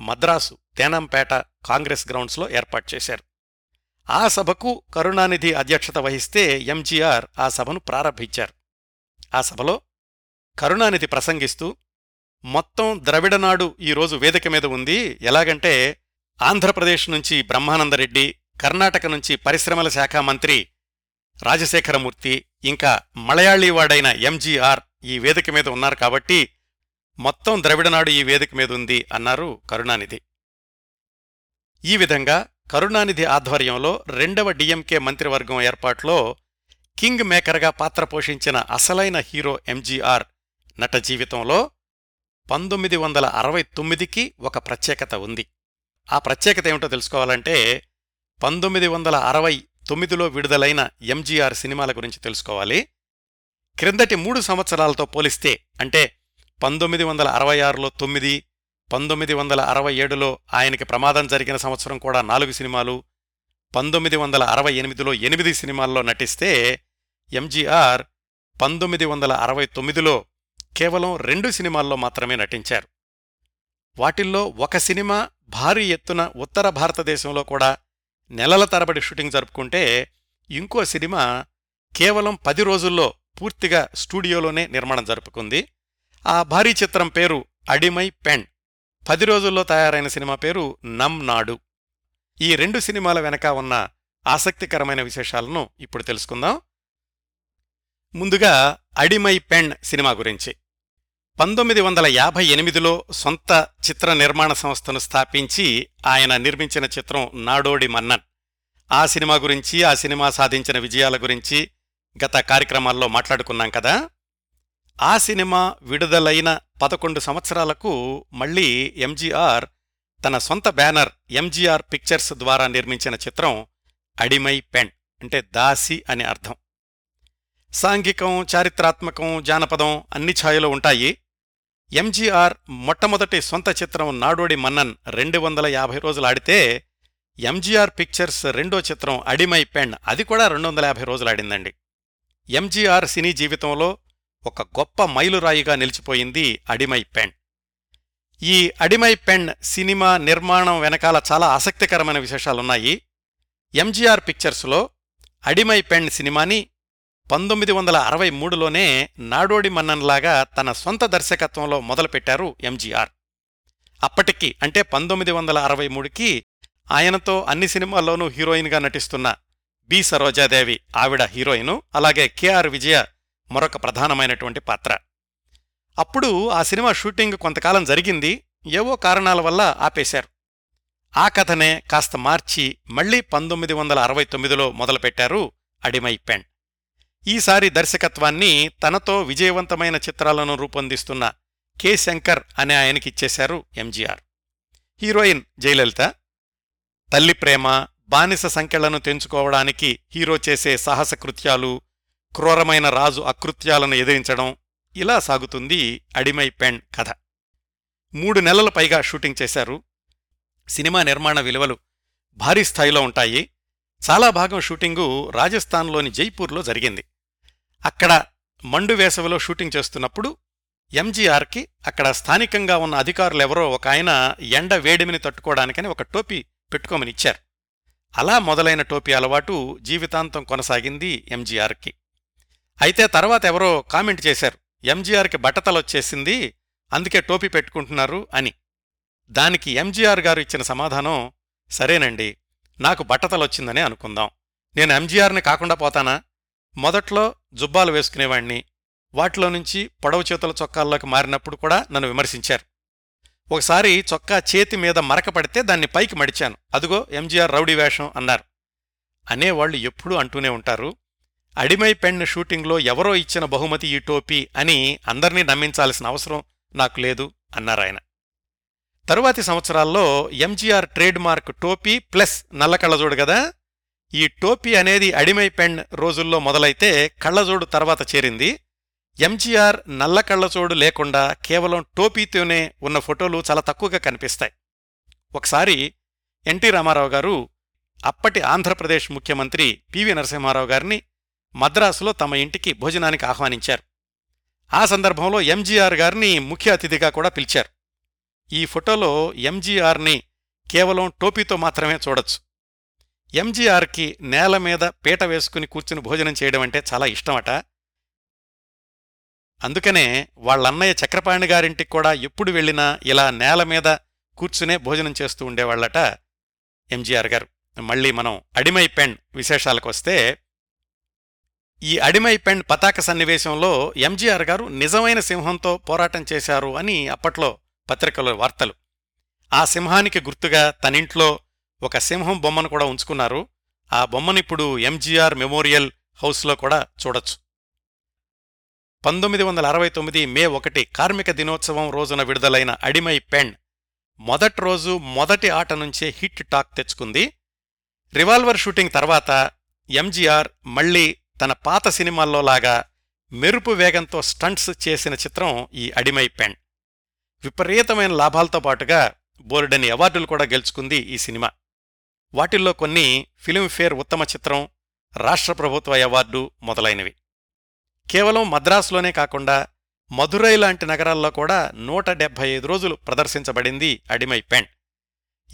మద్రాసు తేనంపేట కాంగ్రెస్ గ్రౌండ్స్లో ఏర్పాటు చేశారు. ఆ సభకు కరుణానిధి అధ్యక్షత వహిస్తే ఎంజీఆర్ ఆ సభను ప్రారంభించారు. ఆ సభలో కరుణానిధి ప్రసంగిస్తూ మొత్తం ద్రవిడనాడు ఈరోజు వేదిక మీద ఉంది. ఎలాగంటే ఆంధ్రప్రదేశ్ నుంచి బ్రహ్మానందరెడ్డి కర్ణాటక నుంచి పరిశ్రమల శాఖ మంత్రి రాజశేఖరమూర్తి ఇంకా మలయాళీవాడైన ఎంజీఆర్ ఈ వేదిక మీద ఉన్నారు కాబట్టి మొత్తం ద్రవిడనాడు ఈ వేదిక మీద ఉంది అన్నారు కరుణానిధి. ఈ విధంగా కరుణానిధి ఆధ్వర్యంలో రెండవ డిఎంకే మంత్రివర్గం ఏర్పాట్లో కింగ్ మేకర్గా పాత్ర పోషించిన అసలైన హీరో ఎంజీఆర్ నట జీవితంలో పంతొమ్మిది వందల అరవై తొమ్మిదికి ఒక ప్రత్యేకత ఉంది. ఆ ప్రత్యేకత ఏమిటో తెలుసుకోవాలంటే పంతొమ్మిది వందల అరవై తొమ్మిదిలో విడుదలైన ఎంజీఆర్ సినిమాల గురించి తెలుసుకోవాలి. క్రిందటి మూడు సంవత్సరాలతో పోలిస్తే అంటే పంతొమ్మిది వందల అరవై ఆరులో తొమ్మిది పంతొమ్మిది వందల అరవై ఏడులో ఆయనకి ప్రమాదం జరిగిన సంవత్సరం కూడా నాలుగు సినిమాలు పంతొమ్మిది వందల అరవై ఎనిమిదిలో ఎనిమిది సినిమాల్లో నటిస్తే ఎంజీఆర్ పంతొమ్మిది వందల అరవై తొమ్మిదిలో కేవలం రెండు సినిమాల్లో మాత్రమే నటించారు. వాటిల్లో ఒక సినిమా భారీ ఎత్తున ఉత్తర భారతదేశంలో కూడా నెలల తరబడి షూటింగ్ జరుపుకుంటే ఇంకో సినిమా కేవలం పది రోజుల్లో పూర్తిగా స్టూడియోలోనే నిర్మాణం జరుపుకుంది. ఆ భారీ చిత్రం పేరు అడిమై పెన్. పది రోజుల్లో తయారైన సినిమా పేరు నమ్ నాడు. ఈ రెండు సినిమాల వెనక ఉన్న ఆసక్తికరమైన విశేషాలను ఇప్పుడు తెలుసుకుందాం. ముందుగా అడిమై పెన్ సినిమా గురించి. పంతొమ్మిది వందల యాభై ఎనిమిదిలో సొంత చిత్ర నిర్మాణ సంస్థను స్థాపించి ఆయన నిర్మించిన చిత్రం నాడోడి మన్నన్. ఆ సినిమా గురించి ఆ సినిమా సాధించిన విజయాల గురించి గత కార్యక్రమాల్లో మాట్లాడుకున్నాం కదా. ఆ సినిమా విడుదలైన పదకొండు సంవత్సరాలకు మళ్ళీ ఎంజీఆర్ తన సొంత బ్యానర్ ఎంజీఆర్ పిక్చర్స్ ద్వారా నిర్మించిన చిత్రం అడిమై పెన్ అంటే దాసి అని అర్థం. సాంఘికం చారిత్రాత్మకం జానపదం అన్ని ఛాయలో ఉంటాయి. ఎంజీఆర్ మొట్టమొదటి సొంత చిత్రం నాడోడి మన్నన్ రెండు వందల యాభై రోజులు ఆడితే ఎంజీఆర్ పిక్చర్స్ రెండో చిత్రం అడిమై పెన్. అది కూడా రెండు వందల యాభై రోజులు ఆడిందండి. ఎంజీఆర్ సినీ జీవితంలో ఒక గొప్ప మైలురాయిగా నిలిచిపోయింది అడిమై పెన్. ఈ అడిమై పెన్ సినిమా నిర్మాణం వెనకాల చాలా ఆసక్తికరమైన విశేషాలున్నాయి. ఎంజీఆర్ పిక్చర్స్లో అడిమై పెన్ సినిమాని పంతొమ్మిది వందల అరవై మూడులోనే నాడోడి మన్నన్లాగా తన సొంత దర్శకత్వంలో మొదలుపెట్టారు ఎంజీఆర్. అప్పటికి అంటే పంతొమ్మిది వందల అరవై మూడుకి ఆయనతో అన్ని సినిమాల్లోనూ హీరోయిన్గా నటిస్తున్న బి. సరోజాదేవి ఆవిడ హీరోయిను అలాగే కెఆర్ విజయ మరొక ప్రధానమైనటువంటి పాత్ర. అప్పుడు ఆ సినిమా షూటింగ్ కొంతకాలం జరిగింది ఏవో కారణాల వల్ల ఆపేశారు. ఆ కథనే కాస్త మార్చి మళ్ళీ పంతొమ్మిది వందల అరవై తొమ్మిదిలో మొదలుపెట్టారు అడిమై పెన్. ఈసారి దర్శకత్వాన్ని తనతో విజయవంతమైన చిత్రాలను రూపొందిస్తున్న కె శంకర్ అనే ఆయనకిచ్చేశారు ఎంజీఆర్. హీరోయిన్ జయలలిత తల్లి ప్రేమ బానిస సంఖ్యలను తెంచుకోవడానికి హీరో చేసే సాహస కృత్యాలు క్రూరమైన రాజు అకృత్యాలను ఎదిరించడం ఇలా సాగుతుంది అడిమై పెన్ కథ. మూడు నెలల పైగా షూటింగ్ చేశారు. సినిమా నిర్మాణ విలువలు భారీ స్థాయిలో ఉంటాయి. చాలా భాగం షూటింగు రాజస్థాన్లోని జైపూర్లో జరిగింది. అక్కడ మండు వేసవిలో షూటింగ్ చేస్తున్నప్పుడు ఎంజీఆర్కి అక్కడ స్థానికంగా ఉన్న అధికారులెవరో ఒక ఆయన ఎండ వేడిమిని తట్టుకోవడానికని ఒక టోపీ పెట్టుకోమని ఇచ్చారు. అలా మొదలైన టోపీ అలవాటు జీవితాంతం కొనసాగింది ఎంజీఆర్కి. అయితే తర్వాత ఎవరో కామెంట్ చేశారు ఎంజీఆర్కి బట్టతలొచ్చేసింది అందుకే టోపీ పెట్టుకుంటున్నారు అని. దానికి ఎంజీఆర్ గారు ఇచ్చిన సమాధానం సరేనండి నాకు బట్టతలొచ్చిందనే అనుకుందాం. నేను ఎంజీఆర్ని కాకుండా పోతానా? మొదట్లో జుబ్బాలు వేసుకునేవాణ్ణి. వాటిలో నుంచి పొడవు చేతుల చొక్కాల్లోకి మారినప్పుడు కూడా నన్ను విమర్శించారు. ఒకసారి చొక్కా చేతి మీద మరకపడితే దాన్ని పైకి మడిచాను. అదుగో ఎంజీఆర్ రౌడీ వేషం అన్నారు. అనేవాళ్ళు ఎప్పుడూ అంటూనే ఉంటారు అడిమై పెన్ షూటింగ్లో ఎవరో ఇచ్చిన బహుమతి ఈ టోపీ అని అందర్నీ నమ్మించాల్సిన అవసరం నాకు లేదు అన్నారాయన. తరువాతి సంవత్సరాల్లో ఎంజీఆర్ ట్రేడ్ మార్క్ టోపీ ప్లస్ నల్లకళ్ళజోడు కదా ఈ టోపీ అనేది అడిమై పెన్ రోజుల్లో మొదలైతే కళ్ళజోడు తర్వాత చేరింది. ఎంజీఆర్ నల్ల కళ్ళజోడు లేకుండా కేవలం టోపీతోనే ఉన్న ఫోటోలు చాలా తక్కువగా కనిపిస్తాయి. ఒకసారి ఎన్టీ రామారావు గారు అప్పటి ఆంధ్రప్రదేశ్ ముఖ్యమంత్రి పివి నరసింహారావు గారిని మద్రాసులో తమ ఇంటికి భోజనానికి ఆహ్వానించారు. ఆ సందర్భంలో ఎంజీఆర్ గారిని ముఖ్య అతిథిగా కూడా పిలిచారు. ఈ ఫోటోలో ఎంజీఆర్ని కేవలం టోపీతో మాత్రమే చూడొచ్చు. ఎంజీఆర్కి నేల మీద పీట వేసుకుని కూర్చుని భోజనం చేయడం అంటే చాలా ఇష్టమట. అందుకనే వాళ్ళన్నయ్య చక్రపాణి గారింటికి కూడా ఎప్పుడు వెళ్ళినా ఇలా నేల మీద కూర్చునే భోజనం చేస్తూ ఉండేవాళ్ళట ఎంజీఆర్ గారు. మళ్ళీ మనం అడిమై పెన్ విశేషాలకొస్తే ఈ అడిమై పెన్ పతాక సన్నివేశంలో ఎంజీఆర్ గారు నిజమైన సింహంతో పోరాటం చేశారు అని అప్పట్లో పత్రికలో వార్తలు. ఆ సింహానికి గుర్తుగా తనింట్లో ఒక సింహం బొమ్మను కూడా ఉంచుకున్నారు. ఆ బొమ్మనిప్పుడు ఎంజీఆర్ మెమోరియల్ హౌస్లో కూడా చూడొచ్చు. పంతొమ్మిది వందల అరవై తొమ్మిది మే ఒకటి కార్మిక దినోత్సవం రోజున విడుదలైన అడిమై పెన్ మొదటి రోజు మొదటి ఆట నుంచే హిట్ టాక్ తెచ్చుకుంది. రివాల్వర్ షూటింగ్ తర్వాత ఎంజీఆర్ మళ్ళీ తన పాత సినిమాల్లో లాగా మెరుపు వేగంతో స్టంట్స్ చేసిన చిత్రం ఈ అడిమై పెన్. విపరీతమైన లాభాలతో పాటుగా బోర్డని అవార్డులు కూడా గెలుచుకుంది ఈ సినిమా. వాటిల్లో కొన్ని ఫిల్మ్ఫేర్ ఉత్తమ చిత్రం రాష్ట్ర ప్రభుత్వ అవార్డు మొదలైనవి. కేవలం మద్రాసులోనే కాకుండా మధురై లాంటి నగరాల్లో కూడా నూట డెబ్బై ఐదు రోజులు ప్రదర్శించబడింది అడిమై పెన్.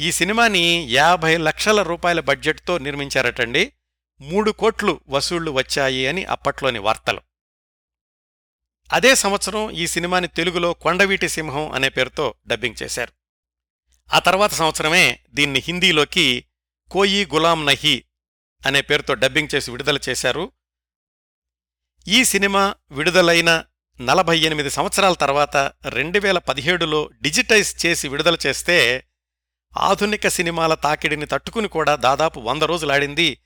ఈ సినిమాని యాభై లక్షల రూపాయల బడ్జెట్తో నిర్మించారటండి. మూడు కోట్లు వసూళ్ళు వచ్చాయి అని అప్పట్లోని వార్తలు. అదే సంవత్సరం ఈ సినిమాని తెలుగులో కొండవీటి సింహం అనే పేరుతో డబ్బింగ్ చేశారు. ఆ తర్వాత సంవత్సరమే దీన్ని హిందీలోకి కోయి గులాం నహీ అనే పేరుతో డబ్బింగ్ చేసి విడుదల చేశారు. ఈ సినిమా విడుదలైన నలభై ఎనిమిది సంవత్సరాల తర్వాత రెండు వేల పదిహేడులో డిజిటైజ్ చేసి విడుదల చేస్తే ఆధునిక సినిమాల తాకిడిని తట్టుకుని కూడా దాదాపు వంద రోజులాడింది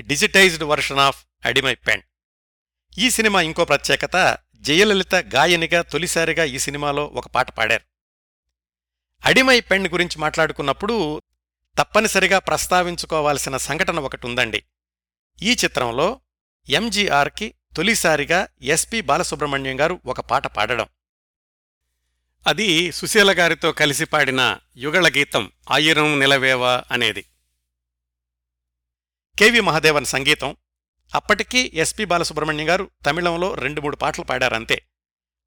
digitized version of Adimai Penn. ఈ సినిమా ఇంకో ప్రత్యేకత జయలలిత గాయనిగా తొలిసారిగా ఈ సినిమాలో ఒక పాట పాడారు. అడిమై పెన్ గురించి మాట్లాడుకున్నప్పుడు తప్పనిసరిగా ప్రస్తావించుకోవాల్సిన సంఘటన ఒకటి ఉందండి ఈ చిత్రంలో ఎంజీఆర్కి తొలిసారిగా ఎస్పి బాలసుబ్రహ్మణ్యం గారు ఒక పాట పాడడం. అది సుశీల గారితో కలిసి పాడిన యుగళ గీతం ఆయిరం నిలవేవా అనేది. కెవి మహదేవన్ సంగీతం అప్పటికీ ఎస్పి బాలసుబ్రహ్మణ్యం గారు తమిళంలో రెండు మూడు పాటలు పాడారంతే.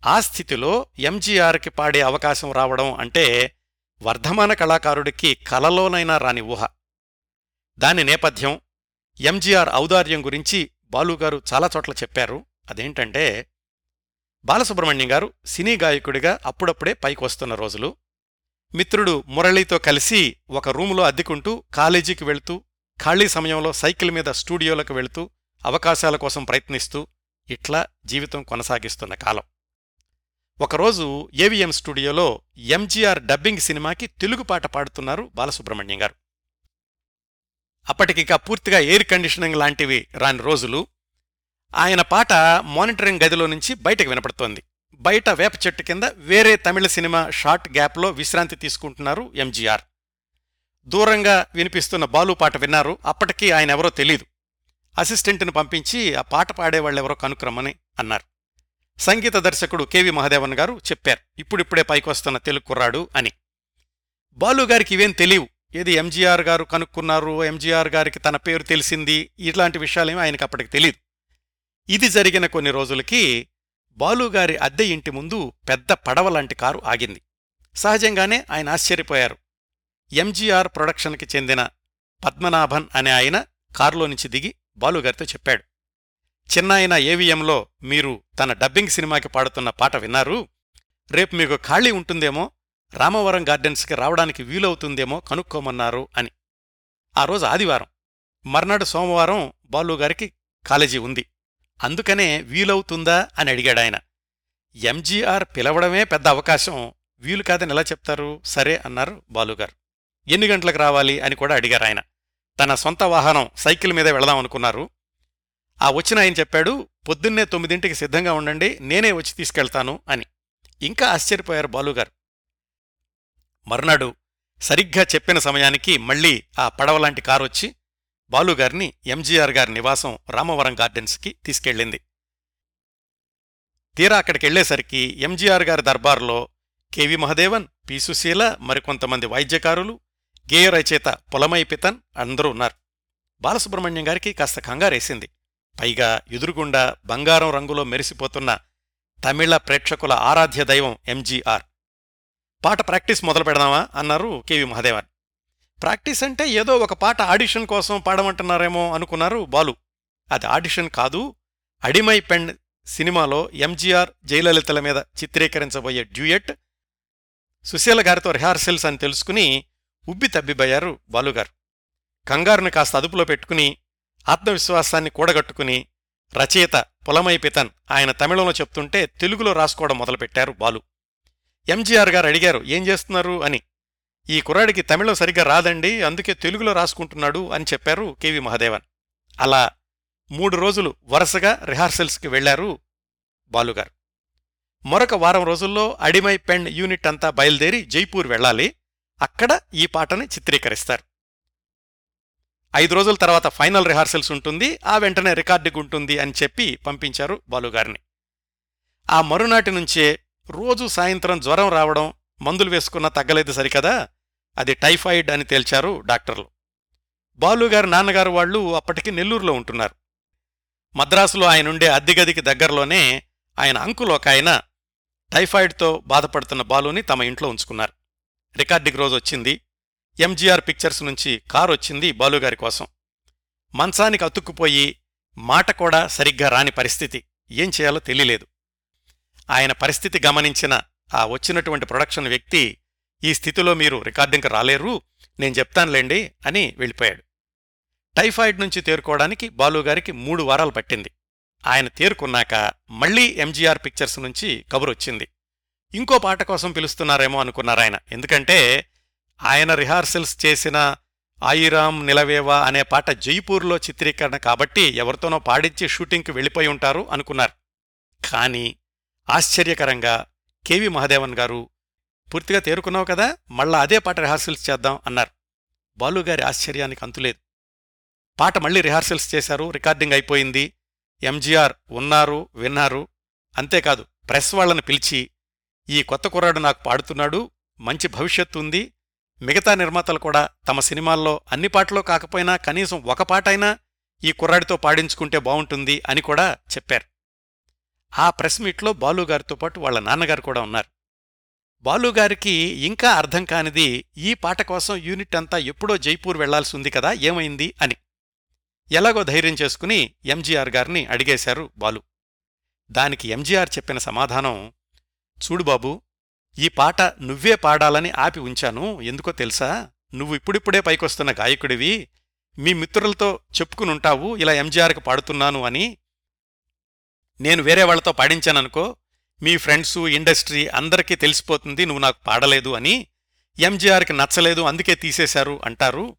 ఆ స్థితిలో ఎంజీఆర్కి పాడే అవకాశం రావడం అంటే వర్ధమాన కళాకారుడికి కలలోనైనా రాని ఊహ. దాని నేపథ్యం ఎంజీఆర్ ఔదార్యం గురించి బాలుగారు చాలా చోట్ల చెప్పారు. అదేంటంటే బాలసుబ్రహ్మణ్యం గారు సినీ గాయకుడిగా అప్పుడప్పుడే పైకొస్తున్న రోజులు. మిత్రుడు మురళీతో కలిసి ఒక రూములో అద్దెకుంటూ కాలేజీకి వెళ్తూ ఖాళీ సమయంలో సైకిల్ మీద స్టూడియోలకు వెళుతూ అవకాశాల కోసం ప్రయత్నిస్తూ ఇట్లా జీవితం కొనసాగిస్తున్న కాలం. ఒకరోజు ఏవిఎం స్టూడియోలో ఎంజీఆర్ డబ్బింగ్ సినిమాకి తెలుగు పాట పాడుతున్నారు బాలసుబ్రహ్మణ్యం గారు. అప్పటికిక పూర్తిగా ఎయిర్ కండిషనింగ్ లాంటివి రాని రోజులు. ఆయన పాట మానిటరింగ్ గదిలో నుంచి బయటకు వినపడుతోంది. బయట వేప చెట్టు కింద వేరే తమిళ సినిమా షార్ట్ గ్యాప్లో విశ్రాంతి తీసుకుంటున్నారు ఎంజీఆర్. దూరంగా వినిపిస్తున్న బాలు పాట విన్నారు. అప్పటికీ ఆయన ఎవరో తెలీదు. అసిస్టెంట్ను పంపించి ఆ పాట పాడేవాళ్ళెవరో కనుక్రమ్మని అన్నారు. సంగీత దర్శకుడు కెవి మహదేవన్ గారు చెప్పారు. ఇప్పుడిప్పుడే పైకొస్తున్న తెలుగు కుర్రాడు అని. బాలుగారికి ఇవేం తెలియవు. ఏది ఎంజీఆర్ గారు కనుక్కున్నారు ఎంజీఆర్ గారికి తన పేరు తెలిసింది ఇట్లాంటి విషయాలేమీ ఆయనకు అప్పటికి తెలియదు ఇది జరిగిన కొన్ని రోజులకి బాలుగారి అద్దె ఇంటి ముందు పెద్ద పడవలాంటి కారు ఆగింది. సహజంగానే ఆయన ఆశ్చర్యపోయారు. ఎంజీఆర్ ప్రొడక్షన్కి చెందిన పద్మనాభన్ అనే ఆయన కారులో నుంచి దిగి బాలుగారితో చెప్పాడు. చిన్నాయన ఏవిఎంలో మీరు తన డబ్బింగ్ సినిమాకి పాడుతున్న పాట విన్నారు? రేపు మీకు ఖాళీ ఉంటుందేమో రామవరం గార్డెన్స్కి రావడానికి వీలవుతుందేమో కనుక్కోమన్నారు అని. ఆ రోజు ఆదివారం మర్నాడు సోమవారం బాలుగారికి కాలేజీ ఉంది. అందుకనే వీలవుతుందా అని అడిగాడాయన. ఎంజీఆర్ పిలవడమే పెద్ద అవకాశం వీలు కాదని ఎలా చెప్తారు? సరే అన్నారు బాలుగారు. ఎన్ని గంటలకు రావాలి అని కూడా అడిగారు ఆయన తన సొంత వాహనం సైకిల్ మీద వెళదాం అనుకున్నారు ఆ వచ్చిన ఆయన చెప్పాడు పొద్దున్నే తొమ్మిదింటికి సిద్ధంగా ఉండండి నేనే వచ్చి తీసుకెళ్తాను అని. ఇంకా ఆశ్చర్యపోయారు బాలుగారు. మర్నాడు సరిగ్గా చెప్పిన సమయానికి మళ్ళీ ఆ పడవలాంటి కారు వచ్చి బాలుగారిని ఎంజీఆర్ గారి నివాసం రామవరం గార్డెన్స్కి తీసుకెళ్ళింది. తీరా అక్కడికెళ్ళేసరికి ఎంజీఆర్ గారి దర్బార్లో కెవి మహదేవన్ పి సుశీల మరికొంతమంది వైద్యకారులు గేయ రచయిత పొలమై పితన్ అందరూ ఉన్నారు. బాలసుబ్రహ్మణ్యం గారికి కాస్త కంగారేసింది. పైగా ఎదురుగుండా బంగారం రంగులో మెరిసిపోతున్న తమిళ ప్రేక్షకుల ఆరాధ్య దైవం ఎంజీఆర్. పాట ప్రాక్టీస్ మొదలు పెడదామా? అన్నారు కెవి మహదేవన్. ప్రాక్టీస్ అంటే ఏదో ఒక పాట ఆడిషన్ కోసం పాడమంటున్నారేమో అనుకున్నారు బాలు. అది ఆడిషన్ కాదు అడిమై పెండ్ సినిమాలో ఎంజీఆర్ జయలలితల మీద చిత్రీకరించబోయే డ్యూయట్ సుశీల గారితో రిహార్సల్స్ అని తెలుసుకుని ఉబ్బి తబ్బిబయ్యారు బాలుగారు. కంగారుని కాస్త అదుపులో పెట్టుకుని ఆత్మవిశ్వాసాన్ని కూడగట్టుకుని రచయిత పులమై పితన్ ఆయన తమిళంలో చెప్తుంటే తెలుగులో రాసుకోవడం మొదలుపెట్టారు బాలు. ఎంజీఆర్ గారు అడిగారు ఏం చేస్తున్నారు? అని. ఈ కుర్రాడికి తమిళం సరిగ్గా రాదండి అందుకే తెలుగులో రాసుకుంటున్నాడు అని చెప్పారు కెవి మహదేవన్. అలా మూడు రోజులు వరుసగా రిహార్సల్స్కి వెళ్ళారు బాలుగారు మరొక వారం రోజుల్లో అడిమై పెండ్ యూనిట్ అంతా బయలుదేరి జైపూర్ వెళ్ళాలి. అక్కడ ఈ పాటని చిత్రీకరిస్తారు. ఐదు రోజుల తర్వాత ఫైనల్ రిహార్సల్స్ ఉంటుంది ఆ వెంటనే రికార్డింగ్ ఉంటుంది అని చెప్పి పంపించారు బాలుగారిని ఆ మరునాటి నుంచే రోజు సాయంత్రం జ్వరం రావడం మందులు వేసుకున్నా తగ్గలేదు సరికదా? అది టైఫాయిడ్ అని తేల్చారు డాక్టర్లు. బాలుగారి నాన్నగారు వాళ్ళు అప్పటికి నెల్లూరులో ఉంటున్నారు. మద్రాసులో ఆయనుండే అద్దెగదికి దగ్గరలోనే ఆయన అంకుల్ ఒక ఆయన టైఫాయిడ్తో బాధపడుతున్న బాలుని తమ ఇంట్లో ఉంచుకున్నారు. రికార్డింగ్ రోజు వచ్చింది ఎంజీఆర్ పిక్చర్స్ నుంచి కారు వచ్చింది బాలుగారి కోసం. మంచానికి అతుక్కుపోయి మాట కూడా సరిగ్గా రాని పరిస్థితి. ఏం చేయాలో తెలియలేదు. ఆయన పరిస్థితి గమనించిన ఆ వచ్చినటువంటి ప్రొడక్షన్ వ్యక్తి ఈ స్థితిలో మీరు రికార్డింగ్కి రాలేరు నేను చెప్తానులేండి అని వెళ్ళిపోయాడు. టైఫాయిడ్ నుంచి తేరుకోవడానికి బాలుగారికి మూడు వారాలు పట్టింది. ఆయన తేరుకున్నాక మళ్ళీ ఎంజీఆర్ పిక్చర్స్ నుంచి కబురొచ్చింది. ఇంకో పాట కోసం పిలుస్తున్నారేమో అనుకున్నారాయన. ఎందుకంటే ఆయన రిహార్సల్స్ చేసిన ఆయిరామ్ నిలవేవా అనే పాట జైపూర్లో చిత్రీకరణ కాబట్టి ఎవరితోనో పాడించి షూటింగ్కి వెళ్ళిపోయి ఉంటారు అనుకున్నారు. కానీ ఆశ్చర్యకరంగా కెవి మహదేవన్ గారు పూర్తిగా తేరుకున్నావు కదా మళ్ళా అదే పాట రిహార్సల్స్ చేద్దాం అన్నారు. బాలుగారి ఆశ్చర్యానికి అంతులేదు. పాట మళ్ళీ రిహార్సల్స్ చేశారు రికార్డింగ్ అయిపోయింది. ఎంజీఆర్ ఉన్నారు విన్నారు అంతేకాదు ప్రెస్ వాళ్ళను పిలిచి ఈ కొత్త కుర్రాడు నాకు పాడుతున్నాడు మంచి భవిష్యత్తు ఉంది మిగతా నిర్మాతలు కూడా తమ సినిమాల్లో అన్ని పాటలో కాకపోయినా కనీసం ఒక పాటైనా ఈ కుర్రాడితో పాడించుకుంటే బావుంటుంది అని కూడా చెప్పారు. ఆ ప్రెస్ మీట్లో బాలుగారితో పాటు వాళ్ళ నాన్నగారు కూడా ఉన్నారు. బాలుగారికి ఇంకా అర్థం కానిది ఈ పాట కోసం యూనిట్ అంతా ఎప్పుడో జైపూర్ వెళ్ళాల్సి ఉంది కదా ఏమైంది అని. ఎలాగో ధైర్యం చేసుకుని ఎంజీఆర్ గారిని అడిగేశారు బాలు. దానికి ఎంజీఆర్ చెప్పిన సమాధానం చూడు బాబూ ఈ పాట నువ్వే పాడాలని ఆపి ఉంచాను. ఎందుకో తెలుసా? నువ్వు ఇప్పుడిప్పుడే పైకొస్తున్న గాయకుడివి. మీ మిత్రులతో చెప్పుకునుంటావు ఇలా ఎంజీఆర్కి పాడుతున్నాను అని. నేను వేరే వాళ్ళతో పాడించాననుకో మీ ఫ్రెండ్సు ఇండస్ట్రీ అందరికీ తెలిసిపోతుంది నువ్వు నాకు పాడలేదు అని. ఎంజీఆర్కి నచ్చలేదు అందుకే తీసేశారు అంటారు.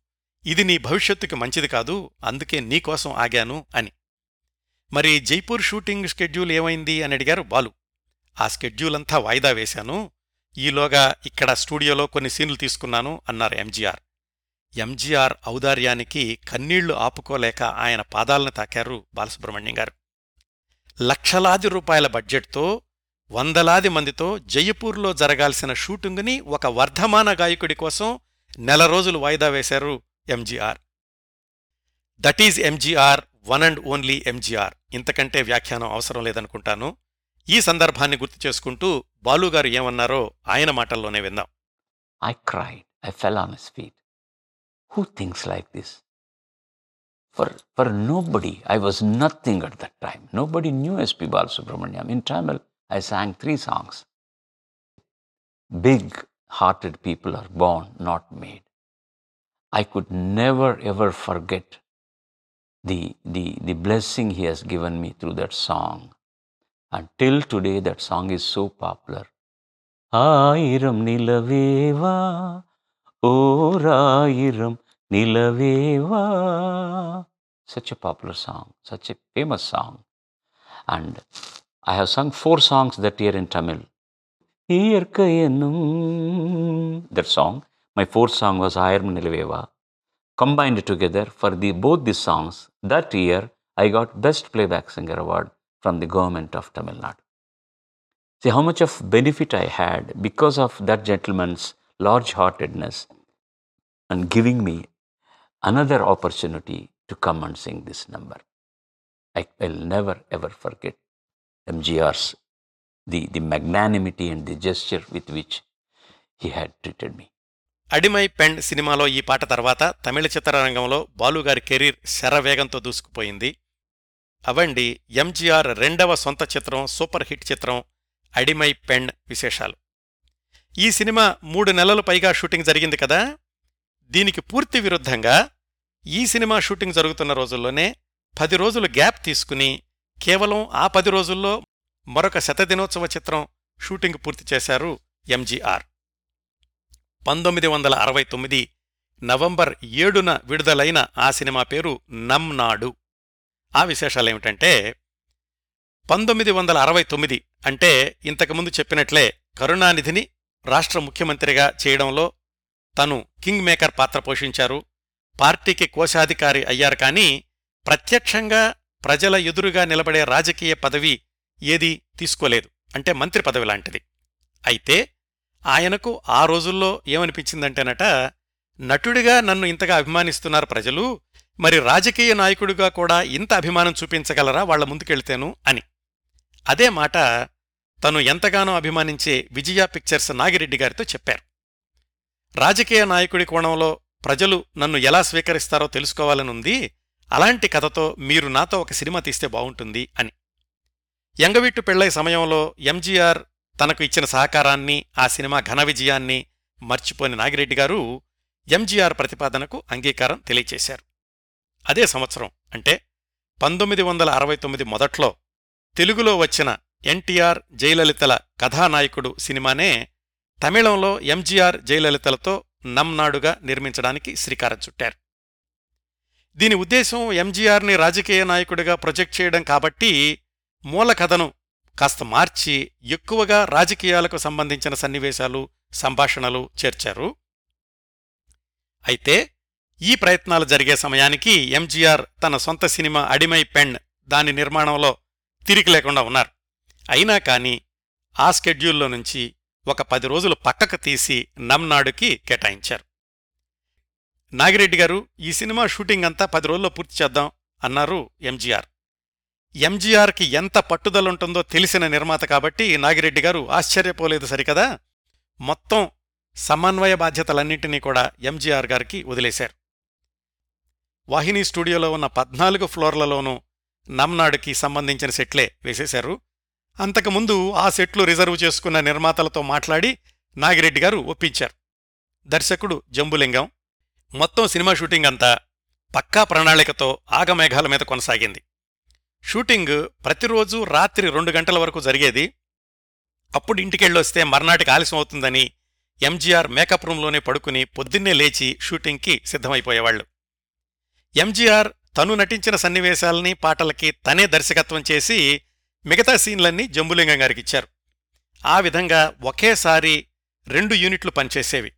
ఇది నీ భవిష్యత్తుకి మంచిది కాదు అందుకే నీకోసం ఆగాను అని. మరి జైపూర్ షూటింగ్ షెడ్యూల్ ఏమైంది అని అడిగారు బాలు. ఆ షెడ్యూల్ అంతా వాయిదా వేశాను. ఈలోగా ఇక్కడ స్టూడియోలో కొన్ని సీన్లు తీసుకున్నాను అన్నారు ఎంజీఆర్. ఎంజీఆర్ ఔదార్యానికి కన్నీళ్ళు ఆపుకోలేక ఆయన పాదాలను తాకారు బాలసుబ్రహ్మణ్యం గారు. లక్షలాది రూపాయల బడ్జెట్తో వందలాది మందితో జయపూర్లో జరగాల్సిన షూటింగుని ఒక వర్ధమాన గాయకుడి కోసం నెల రోజులు వాయిదా వేశారు MGR. That is MGR one and only MGR. ఇంతకంటే వ్యాఖ్యానం అవసరం లేదనుకుంటాను. ఈ సందర్భాన్ని గుర్తు చేసుకుంటూ బాలుగారు ఏమన్నారో ఆయన మాటల్లోనే విందాం I cried. I fell on his feet. Who thinks like this? For, for nobody, I was nothing at that time. Nobody knew S.P. Balasubramaniam. In Tamil, I sang three songs. Big hearted people are born, not made. I could never ever forget the, the, the blessing He has given me through that song. And till today, that song is so popular. ஆயிரம் நிலவேவா ஓராயிரம் நிலவேவா such a popular song such a famous song and i have sung four songs that year in tamil இயற்கை என்னும் that song my fourth song was ஆயிரம் நிலவேவா combined together for the both these songs that year i got best playback singer award from the government of tamil nadu see how much of benefit i had because of that gentleman's large heartedness and giving me another opportunity to come and sing this number i will never ever forget mgr's the, the magnanimity and the gesture with which he had treated me Adimai Penn సినిమాలో ఈ పాట తర్వాత తమిళ చిత్రరంగంలో బాలుగారి career శరవేగంతో దూసుకుపోయింది అవండి MGR రెండవ సొంత చిత్రం super hit చిత్రం Adimai pend విశేషాలు. ఈ సినిమా మూడు నెలలు పైగా షూటింగ్ జరిగింది కదా? దీనికి పూర్తి విరుద్ధంగా ఈ సినిమా షూటింగ్ జరుగుతున్న రోజుల్లోనే పది రోజులు గ్యాప్ తీసుకుని కేవలం ఆ పది రోజుల్లో మరొక శతదినోత్సవ చిత్రం షూటింగ్ పూర్తి చేశారు ఎంజీఆర్. పంతొమ్మిది వందల అరవై తొమ్మిది నవంబర్ ఏడున విడుదలైన ఆ సినిమా పేరు నమ్నాడు. ఆ ఆ విశేషాలేమిటంటే పంతొమ్మిది వందల అరవై తొమ్మిది అంటే ఇంతకుముందు చెప్పినట్లే కరుణానిధిని రాష్ట్ర ముఖ్యమంత్రిగా చేయడంలో తను కింగ్ మేకర్ పాత్ర పోషించారు. పార్టీకి కోశాధికారి అయ్యారు కానీ ప్రత్యక్షంగా ప్రజల ఎదురుగా నిలబడే రాజకీయ పదవి ఏదీ తీసుకోలేదు. అంటే మంత్రి పదవి లాంటిది. అయితే ఆయనకు ఆ రోజుల్లో ఏమనిపించిందంటేనట నటుడిగా నన్ను ఇంతగా అభిమానిస్తున్నారు ప్రజలు మరి రాజకీయ నాయకుడిగా కూడా ఇంత అభిమానం చూపించగలరా? వాళ్ళ ముందుకెళ్తేను అని. అదే మాట తను ఎంతగానో అభిమానించే విజయ పిక్చర్స్ నాగిరెడ్డి గారితో చెప్పారు. రాజకీయ నాయకుడి కోణంలో ప్రజలు నన్ను ఎలా స్వీకరిస్తారో తెలుసుకోవాలనుంది. అలాంటి కథతో మీరు నాతో ఒక సినిమా తీస్తే బావుంటుంది అని. ఎంగవీట్టు పెళ్ళై సమయంలో ఎంజీఆర్ తనకు ఇచ్చిన సహకారాన్ని ఆ సినిమా ఘన విజయాన్ని మర్చిపోని నాగిరెడ్డి గారు ఎంజీఆర్ ప్రతిపాదనకు అంగీకారం తెలియచేశారు. అదే సంవత్సరం అంటే పంతొమ్మిది వందల అరవై తొమ్మిది మొదట్లో తెలుగులో వచ్చిన ఎన్టీఆర్ జయలలితల కథానాయకుడు సినిమానే తమిళంలో ఎంజీఆర్ జయలలితలతో నమ్నాడుగా నిర్మించడానికి శ్రీకారం చుట్టారు. దీని ఉద్దేశం ఎంజీఆర్ని రాజకీయ నాయకుడిగా ప్రొజెక్ట్ చేయడం కాబట్టి మూల కథను కాస్త మార్చి ఎక్కువగా రాజకీయాలకు సంబంధించిన సన్నివేశాలు సంభాషణలు చేర్చారు. అయితే ఈ ప్రయత్నాలు జరిగే సమయానికి ఎంజీఆర్ తన సొంత సినిమా అడిమై పెన్ దాని నిర్మాణంలో తిరిగి లేకుండా ఉన్నారు. అయినా కాని ఆ స్కెడ్యూల్లో నుంచి ఒక పది రోజులు పక్కకు తీసి నమ్నాడుకి కేటాయించారు. నాగిరెడ్డి గారు ఈ సినిమా షూటింగ్ అంతా పది రోజుల్లో పూర్తి చేద్దాం అన్నారు ఎంజీఆర్ ఎంజీఆర్కి ఎంత పట్టుదలుంటుందో తెలిసిన నిర్మాత కాబట్టి నాగిరెడ్డి గారు ఆశ్చర్యపోలేదు సరికదా. మొత్తం సమన్వయ బాధ్యతలన్నింటినీ కూడా ఎంజీఆర్ గారికి వదిలేశారు. వాహిని స్టూడియోలో ఉన్న పద్నాలుగు ఫ్లోర్లలోనూ నమ్నాడుకి సంబంధించిన సెట్లే వేసేశారు. అంతకుముందు ఆ సెట్లు రిజర్వ్ చేసుకున్న నిర్మాతలతో మాట్లాడి నాగిరెడ్డి గారు ఒప్పించారు. దర్శకుడు జంబులింగం మొత్తం సినిమా షూటింగ్ అంతా పక్కా ప్రణాళికతో ఆగమేఘాల మీద కొనసాగింది. షూటింగ్ ప్రతిరోజు రాత్రి రెండు గంటల వరకు జరిగేది. అప్పుడు ఇంటికెళ్ళొస్తే మర్నాటికి ఆలస్యం అవుతుందని ఎంజీఆర్ మేకప్ రూంలోనే పడుకుని పొద్దున్నే లేచి షూటింగ్కి సిద్ధమైపోయేవాళ్ళు ఎంజీఆర్ తను నటించిన సన్నివేశాల్ని పాటలకి తనే దర్శకత్వం చేసి మిగతా సీన్లన్నీ జంబులింగం గారికిచ్చారు. ఆ విధంగా ఒకేసారి రెండు యూనిట్లు పనిచేసేవి.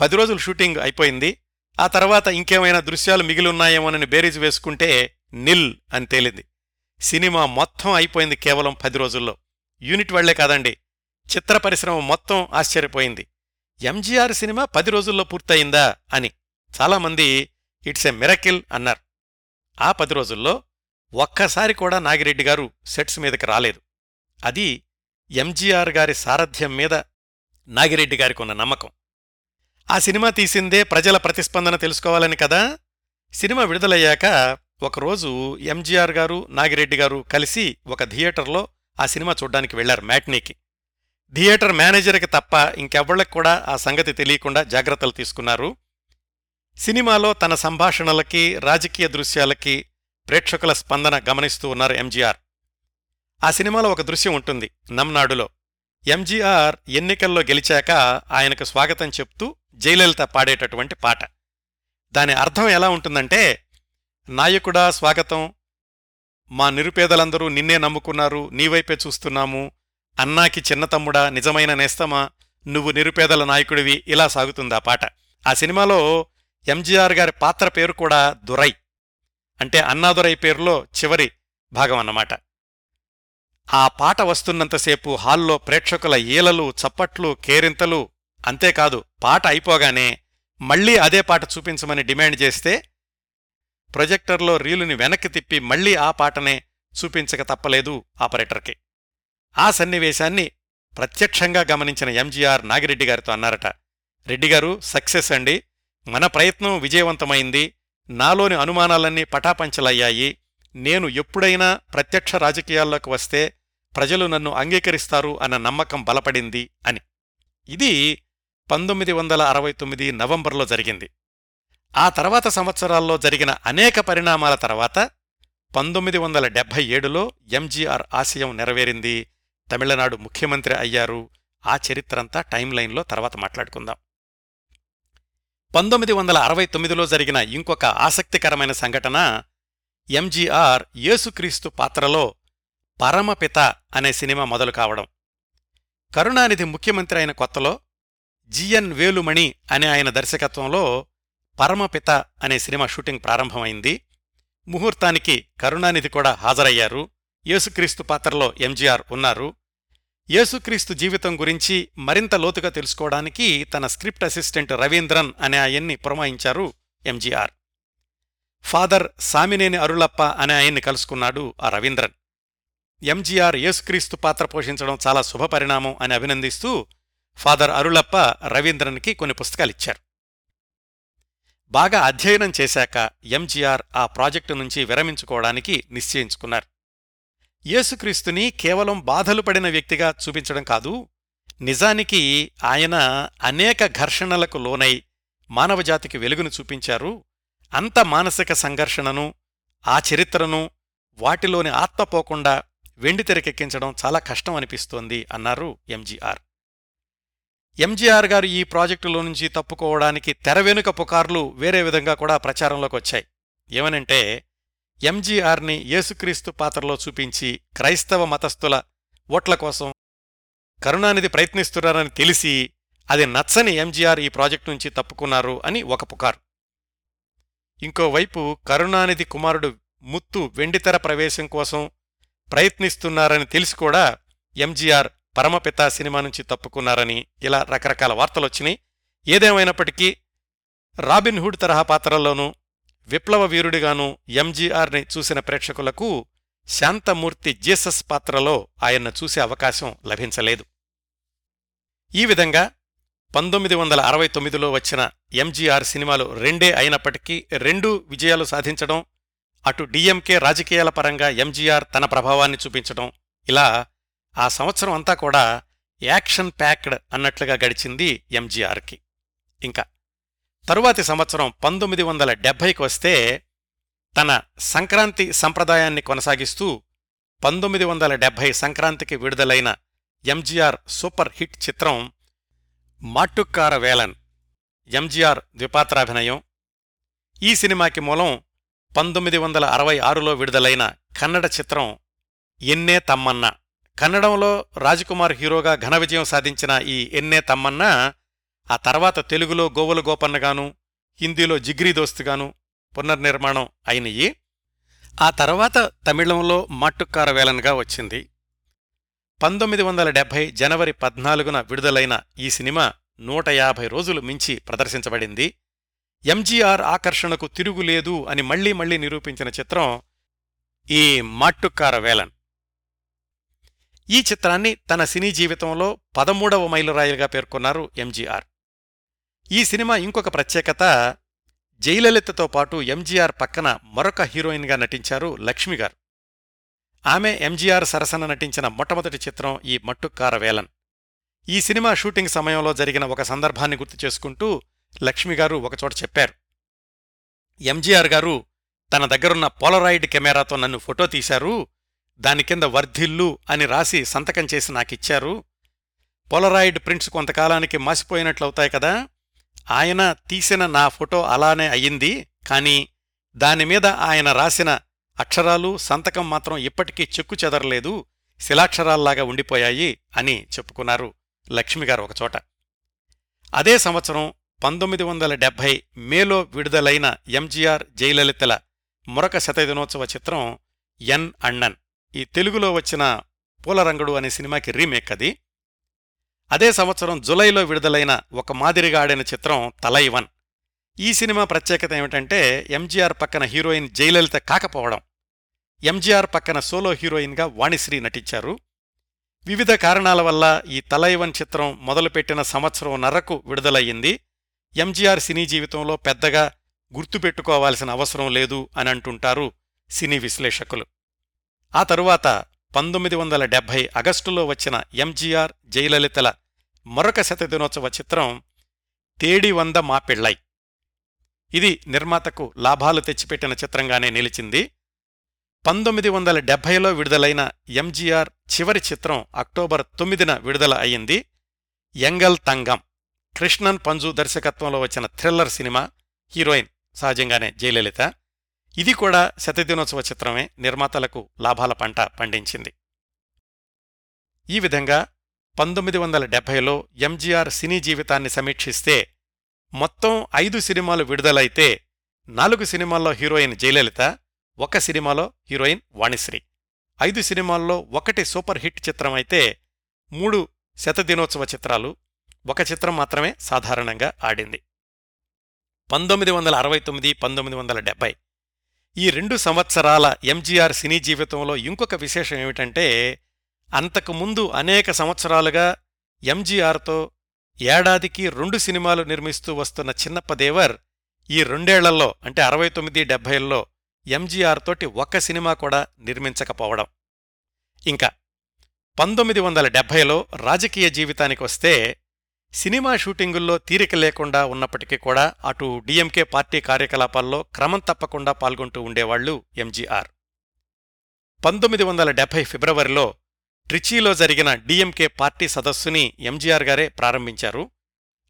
పది రోజులు షూటింగ్ అయిపోయింది. ఆ తర్వాత ఇంకేమైనా దృశ్యాలు మిగిలిన్నాయేమోనని బేరీజు వేసుకుంటే నిల్ అని తేలింది. సినిమా మొత్తం అయిపోయింది కేవలం పది రోజుల్లో. యూనిట్ వాళ్ళే కాదండి. చిత్ర పరిశ్రమ మొత్తం ఆశ్చర్యపోయింది. ఎంజీఆర్ సినిమా పది రోజుల్లో పూర్తయిందా అని చాలామంది ఇట్స్ ఎ మిరకిల్ అన్నారు. ఆ పది రోజుల్లో ఒక్కసారి కూడా నాగిరెడ్డి గారు సెట్స్ మీదకి రాలేదు. అది ఎంజీఆర్ గారి సారథ్యం మీద నాగిరెడ్డి గారికి ఉన్న నమ్మకం. ఆ సినిమా తీసిందే ప్రజల ప్రతిస్పందన తెలుసుకోవాలని కదా? సినిమా విడుదలయ్యాక ఒకరోజు ఎంజీఆర్ గారు నాగిరెడ్డి గారు కలిసి ఒక థియేటర్లో ఆ సినిమా చూడ్డానికి వెళ్ళారు మ్యాట్నీకి. థియేటర్ మేనేజర్కి తప్ప ఇంకెవ్వళ్ళకి కూడా ఆ సంగతి తెలియకుండా జాగ్రత్తలు తీసుకున్నారు. సినిమాలో తన సంభాషణలకి రాజకీయ దృశ్యాలకి ప్రేక్షకుల స్పందన గమనిస్తూ ఉన్నారు ఎంజీఆర్. ఆ సినిమాలో ఒక దృశ్యం ఉంటుంది నమ్నాడులో. ఎంజీఆర్ ఎన్నికల్లో గెలిచాక ఆయనకు స్వాగతం చెప్తూ జయలలిత పాడేటటువంటి పాట. దాని అర్థం ఎలా ఉంటుందంటే నాయకుడా స్వాగతం మా నిరుపేదలందరూ నిన్నే నమ్ముకున్నారు నీవైపే చూస్తున్నాము అన్నాకి చిన్న తమ్ముడా నిజమైన నేస్తమా నువ్వు నిరుపేదల నాయకుడివి ఇలా సాగుతుంది ఆ పాట. ఆ సినిమాలో ఎంజీఆర్ గారి పాత్ర పేరు కూడా దురై. అంటే అన్నాదురై పేరులో చివరి భాగం అన్నమాట. ఆ పాట వస్తున్నంతసేపు హాల్లో ప్రేక్షకుల ఈలలు చప్పట్లు కేరింతలు అంతేకాదు పాట అయిపోగానే మళ్ళీ అదే పాట చూపించమని డిమాండ్ చేస్తే ప్రొజెక్టర్లో రీలుని వెనక్కి తిప్పి మళ్ళీ ఆ పాటనే చూపించక తప్పలేదు ఆపరేటర్కి. ఆ సన్నివేశాన్ని ప్రత్యక్షంగా గమనించిన ఎంజీఆర్ నాగిరెడ్డి గారితో అన్నారట. రెడ్డిగారు సక్సెస్ అండి. మన ప్రయత్నం విజయవంతమైంది. నాలోని అనుమానాలన్నీ పటాపంచలయ్యాయి. నేను ఎప్పుడైనా ప్రత్యక్ష రాజకీయాల్లోకి వస్తే ప్రజలు నన్ను అంగీకరిస్తారు అన్న నమ్మకం బలపడింది అని. ఇది పంతొమ్మిది వందల అరవై తొమ్మిది నవంబర్లో జరిగింది. ఆ తర్వాత సంవత్సరాల్లో జరిగిన అనేక పరిణామాల తర్వాత పంతొమ్మిది వందల డెబ్భై ఏడులో ఎంజీఆర్ ఆశయం నెరవేరింది. తమిళనాడు ముఖ్యమంత్రి అయ్యారు. ఆ చరిత్రంతా టైం లైన్లో తర్వాత మాట్లాడుకుందాం. పంతొమ్మిది వందల అరవై తొమ్మిదిలో జరిగిన ఇంకొక ఆసక్తికరమైన సంఘటన ఎంజీఆర్ యేసుక్రీస్తు పాత్రలో పరమపిత అనే సినిమా మొదలు కావడం. కరుణానిధి ముఖ్యమంత్రి అయిన కొత్తలో జిఎన్ వేలుమణి అనే ఆయన దర్శకత్వంలో పరమపిత అనే సినిమా షూటింగ్ ప్రారంభమైంది. ముహూర్తానికి కరుణానిధి కూడా హాజరయ్యారు. యేసుక్రీస్తు పాత్రలో ఎంజీఆర్ ఉన్నారు. యేసుక్రీస్తు జీవితం గురించి మరింత లోతుగా తెలుసుకోవడానికి తన స్క్రిప్ట్ అసిస్టెంట్ రవీంద్రన్ అనే ఆయన్ని పురమాయించారు ఎంజీఆర్. ఫాదర్ సామినేని అరుళప్ప అనే ఆయన్ని కలుసుకున్నాడు ఆ రవీంద్రన్. ఎంజీఆర్ యేసుక్రీస్తు పాత్ర పోషించడం చాలా శుభపరిణామం అని అభినందిస్తూ ఫాదర్ అరుళప్ప రవీంద్రన్కి కొన్ని పుస్తకాలిచ్చారు. బాగా అధ్యయనం చేశాక ఎంజీఆర్ ఆ ప్రాజెక్టు నుంచి విరమించుకోవడానికి నిశ్చయించుకున్నారు. యేసుక్రీస్తుని కేవలం బాధలు పడిన వ్యక్తిగా చూపించడం కాదు నిజానికి ఆయన అనేక ఘర్షణలకు లోనై మానవజాతికి వెలుగును చూపించారు. అంత మానసిక సంఘర్షణను ఆ చరిత్రను వాటిలోని ఆత్మపోకుండా వెండి తెరకెక్కించడం చాలా కష్టం అనిపిస్తోంది అన్నారు ఎంజీఆర్. ఎంజీఆర్ గారు ఈ ప్రాజెక్టులో నుంచి తప్పుకోవడానికి తెర వెనుక పుకార్లు వేరే విధంగా కూడా ప్రచారంలోకి వచ్చాయి. ఏమనంటే ఎంజీఆర్ని యేసుక్రీస్తు పాత్రలో చూపించి క్రైస్తవ మతస్థుల ఓట్ల కోసం కరుణానిధి ప్రయత్నిస్తున్నారని తెలిసి అది నచ్చని ఎంజీఆర్ ఈ ప్రాజెక్టు నుంచి తప్పుకున్నారు అని ఒక పుకారు. ఇంకోవైపు కరుణానిధి కుమారుడు ముత్తు వెండితెర ప్రవేశం కోసం ప్రయత్నిస్తున్నారని తెలిసి కూడా ఎంజీఆర్ పరమపిత సినిమా నుంచి తప్పుకున్నారని ఇలా రకరకాల వార్తలొచ్చినాయి. ఏదేమైనప్పటికీ రాబిన్ హుడ్ తరహా పాత్రల్లోనూ విప్లవ వీరుడిగాను ఎంజీఆర్ని చూసిన ప్రేక్షకులకు శాంతమూర్తి జీసస్ పాత్రలో ఆయన్ను చూసే అవకాశం లభించలేదు. ఈ విధంగా పంతొమ్మిది వందల అరవై తొమ్మిదిలో వచ్చిన ఎంజీఆర్ సినిమాలు రెండే అయినప్పటికీ రెండూ విజయాలు సాధించడం అటు డిఎంకే రాజకీయాల పరంగా ఎంజీఆర్ తన ప్రభావాన్ని చూపించడం ఇలా ఆ సంవత్సరం అంతా కూడా యాక్షన్ ప్యాక్డ్ అన్నట్లుగా గడిచింది ఎంజీఆర్కి. ఇంకా తరువాతి సంవత్సరం పంతొమ్మిది వందల డెబ్భైకి వస్తే తన సంక్రాంతి సంప్రదాయాన్ని కొనసాగిస్తూ పంతొమ్మిది వందల డెబ్భై సంక్రాంతికి విడుదలైన ఎంజీఆర్ సూపర్ హిట్ చిత్రం మాట్టుక్కార వేలన్ ఎంజీఆర్ ద్విపాత్రాభినయం. ఈ సినిమాకి మూలం పంతొమ్మిది వందల అరవై ఆరులో విడుదలైన కన్నడ చిత్రం ఎన్నే తమ్మన్న. కన్నడంలో రాజకుమార్ హీరోగా ఘన విజయం సాధించిన ఈ ఎన్నే తమ్మన్న ఆ తర్వాత తెలుగులో గోవుల గోపన్నగాను హిందీలో జిగ్రీ దోస్తుగాను పునర్నిర్మాణం అయినయి. ఆ తర్వాత తమిళంలో మాట్టుక్కార వేలన్గా వచ్చింది. పంతొమ్మిది వందల డెబ్భై జనవరి పద్నాలుగున విడుదలైన ఈ సినిమా నూట యాభై రోజులు మించి ప్రదర్శించబడింది. ఎంజీఆర్ ఆకర్షణకు తిరుగులేదు అని మళ్ళీ మళ్ళీ నిరూపించిన చిత్రం ఈ మాట్టుక్కార వేలన్. ఈ చిత్రాన్ని తన సినీ జీవితంలో పదమూడవ మైలురాయిలుగా పేర్కొన్నారు ఎంజీఆర్. ఈ సినిమా ఇంకొక ప్రత్యేకత జయలలితతో పాటు ఎంజీఆర్ పక్కన మరొక హీరోయిన్గా నటించారు లక్ష్మిగారు ఆమె ఎంజీఆర్ సరసన నటించిన మొట్టమొదటి చిత్రం ఈ మట్టుక్కార వేలన్. ఈ సినిమా షూటింగ్ సమయంలో జరిగిన ఒక సందర్భాన్ని గుర్తు చేసుకుంటూ లక్ష్మిగారు ఒకచోట చెప్పారు. ఎంజీఆర్ గారు తన దగ్గరున్న పోలరాయిడ్ కెమెరాతో నన్ను ఫోటో తీశారు దాని కింద వర్ధిల్లు అని రాసి సంతకం చేసి నాకిచ్చారు. పోలరాయిడ్ ప్రింట్స్ కొంతకాలానికి మాసిపోయినట్లవుతాయి కదా ఆయన తీసిన నా ఫోటో అలానే అయ్యింది కానీ దానిమీద ఆయన రాసిన అక్షరాలు సంతకం మాత్రం ఇప్పటికీ చెక్కు చెదరలేదు శిలాక్షరాల్లాగా ఉండిపోయాయి అని చెప్పుకున్నారు లక్ష్మిగారు ఒకచోట. అదే సంవత్సరం పంతొమ్మిది వందల డెబ్భై మేలో విడుదలైన ఎంజీఆర్ జయలలితల మరొక శతదినోత్సవ చిత్రం ఎన్ అణ్ణన్ ఈ తెలుగులో వచ్చిన పూలరంగుడు అనే సినిమాకి రీమేక్ అది. అదే సంవత్సరం జులైలో విడుదలైన ఒక మాదిరిగా ఆడిన చిత్రం తలైవన్ ఈ సినిమా ప్రత్యేకత ఏమిటంటే ఎంజీఆర్ పక్కన హీరోయిన్ జయలలిత కాకపోవడం. ఎంజీఆర్ పక్కన సోలో హీరోయిన్గా వాణిశ్రీ నటించారు. వివిధ కారణాల వల్ల ఈ తలైవన్ చిత్రం మొదలుపెట్టిన సంవత్సరం నరకు విడుదలయ్యింది. ఎంజీఆర్ సినీ జీవితంలో పెద్దగా గుర్తుపెట్టుకోవాల్సిన అవసరం లేదు అని అంటుంటారు సినీ విశ్లేషకులు. ఆ తరువాత పంతొమ్మిది వందల డెబ్భై ఆగస్టులో వచ్చిన ఎంజీఆర్ జయలలితల మరొక శతదినోత్సవ చిత్రం తేడి వంద మా పిళ్ళై. ఇది నిర్మాతకు లాభాలు తెచ్చిపెట్టిన చిత్రంగానే నిలిచింది. పంతొమ్మిది వందల డెబ్భైలో విడుదలైన ఎంజీఆర్ చివరి చిత్రం అక్టోబర్ తొమ్మిదిన విడుదల అయింది ఎంగల్ తంగం కృష్ణన్ పంజు దర్శకత్వంలో వచ్చిన థ్రిల్లర్ సినిమా హీరోయిన్ సహజంగానే జయలలిత. ఇది కూడా శతదినోత్సవ చిత్రమే. నిర్మాతలకు లాభాల పంట పండించింది. ఈ విధంగా పంతొమ్మిది వందల డెబ్భైలో ఎంజీఆర్ సినీ జీవితాన్ని సమీక్షిస్తే మొత్తం ఐదు సినిమాలు విడుదలైతే నాలుగు సినిమాల్లో హీరోయిన్ జయలలిత ఒక సినిమాలో హీరోయిన్ వాణిశ్రీ. ఐదు సినిమాల్లో ఒకటి సూపర్ హిట్ చిత్రమైతే మూడు శతదినోత్సవ చిత్రాలు. ఒక చిత్రం మాత్రమే సాధారణంగా ఆడింది. పంతొమ్మిది వందల అరవై తొమ్మిది పంతొమ్మిది వందల డెబ్బై ఈ రెండు సంవత్సరాల ఎంజీఆర్ సినీ జీవితంలో ఇంకొక విశేషం ఏమిటంటే అంతకుముందు అనేక సంవత్సరాలుగా ఎంజీఆర్తో ఏడాదికి రెండు సినిమాలు నిర్మిస్తూ వస్తున్న చిన్నప్పదేవర్ ఈ రెండేళ్ళలో అంటే అరవై తొమ్మిది డెబ్బైల్లో ఎంజీఆర్ తోటి ఒక్క సినిమా కూడా నిర్మించకపోవడం. ఇంకా పంతొమ్మిది వందల డెబ్భైలో రాజకీయ జీవితానికి వస్తే సినిమా షూటింగుల్లో తీరిక లేకుండా ఉన్నప్పటికీ కూడా అటు డిఎంకే పార్టీ కార్యకలాపాల్లో క్రమం తప్పకుండా పాల్గొంటూ ఉండేవాళ్ళు ఎంజీఆర్. పంతొమ్మిది వందల డెబ్బై ఫిబ్రవరిలో ట్రిచీలో జరిగిన డిఎంకే పార్టీ సదస్సుని ఎంజీఆర్ గారే ప్రారంభించారు.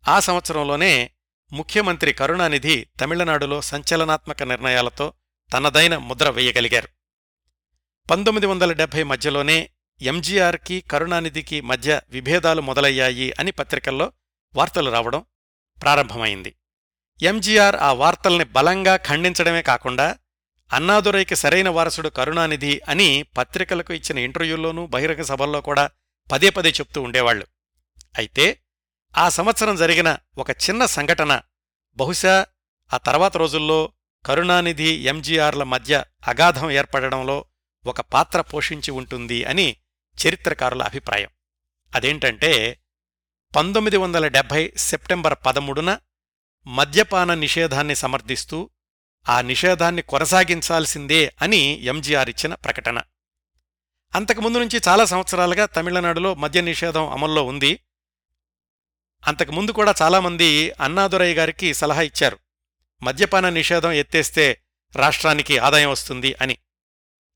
ఆ సంవత్సరంలోనే ముఖ్యమంత్రి కరుణానిధి తమిళనాడులో సంచలనాత్మక నిర్ణయాలతో తనదైన ముద్ర వేయగలిగారు. పంతొమ్మిది వందల డెబ్బై మధ్యలోనే ఎంజీఆర్కి కరుణానిధికి మధ్య విభేదాలు మొదలయ్యాయి అని పత్రికల్లో వార్తలు రావడం ప్రారంభమైంది. ఎంజీఆర్ ఆ వార్తల్ని బలంగా ఖండించడమే కాకుండా అన్నాదురైకి సరైన వారసుడు కరుణానిధి అని పత్రికలకు ఇచ్చిన ఇంటర్వ్యూల్లోనూ బహిరంగ సభల్లో కూడా పదే పదే చెప్తూ ఉండేవాళ్ళు అయితే ఆ సంవత్సరం జరిగిన ఒక చిన్న సంఘటన బహుశా ఆ తర్వాత రోజుల్లో కరుణానిధి ఎంజీఆర్ల మధ్య అగాధం ఏర్పడడంలో ఒక పాత్ర పోషించి ఉంటుంది అని చరిత్రకారుల అభిప్రాయం. అదేంటంటే పంతొమ్మిది వందల డెబ్భై సెప్టెంబర్ పదమూడున మద్యపాన నిషేధాన్ని సమర్థిస్తూ ఆ నిషేధాన్ని కొనసాగించాల్సిందే అని ఎంజీఆర్ ఇచ్చిన ప్రకటన. అంతకుముందు నుంచి చాలా సంవత్సరాలుగా తమిళనాడులో మద్య నిషేధం అమల్లో ఉంది. అంతకుముందు కూడా చాలామంది అన్నాదురయ్య గారికి సలహా ఇచ్చారు. మద్యపాన నిషేధం ఎత్తేస్తే రాష్ట్రానికి ఆదాయం వస్తుంది అని.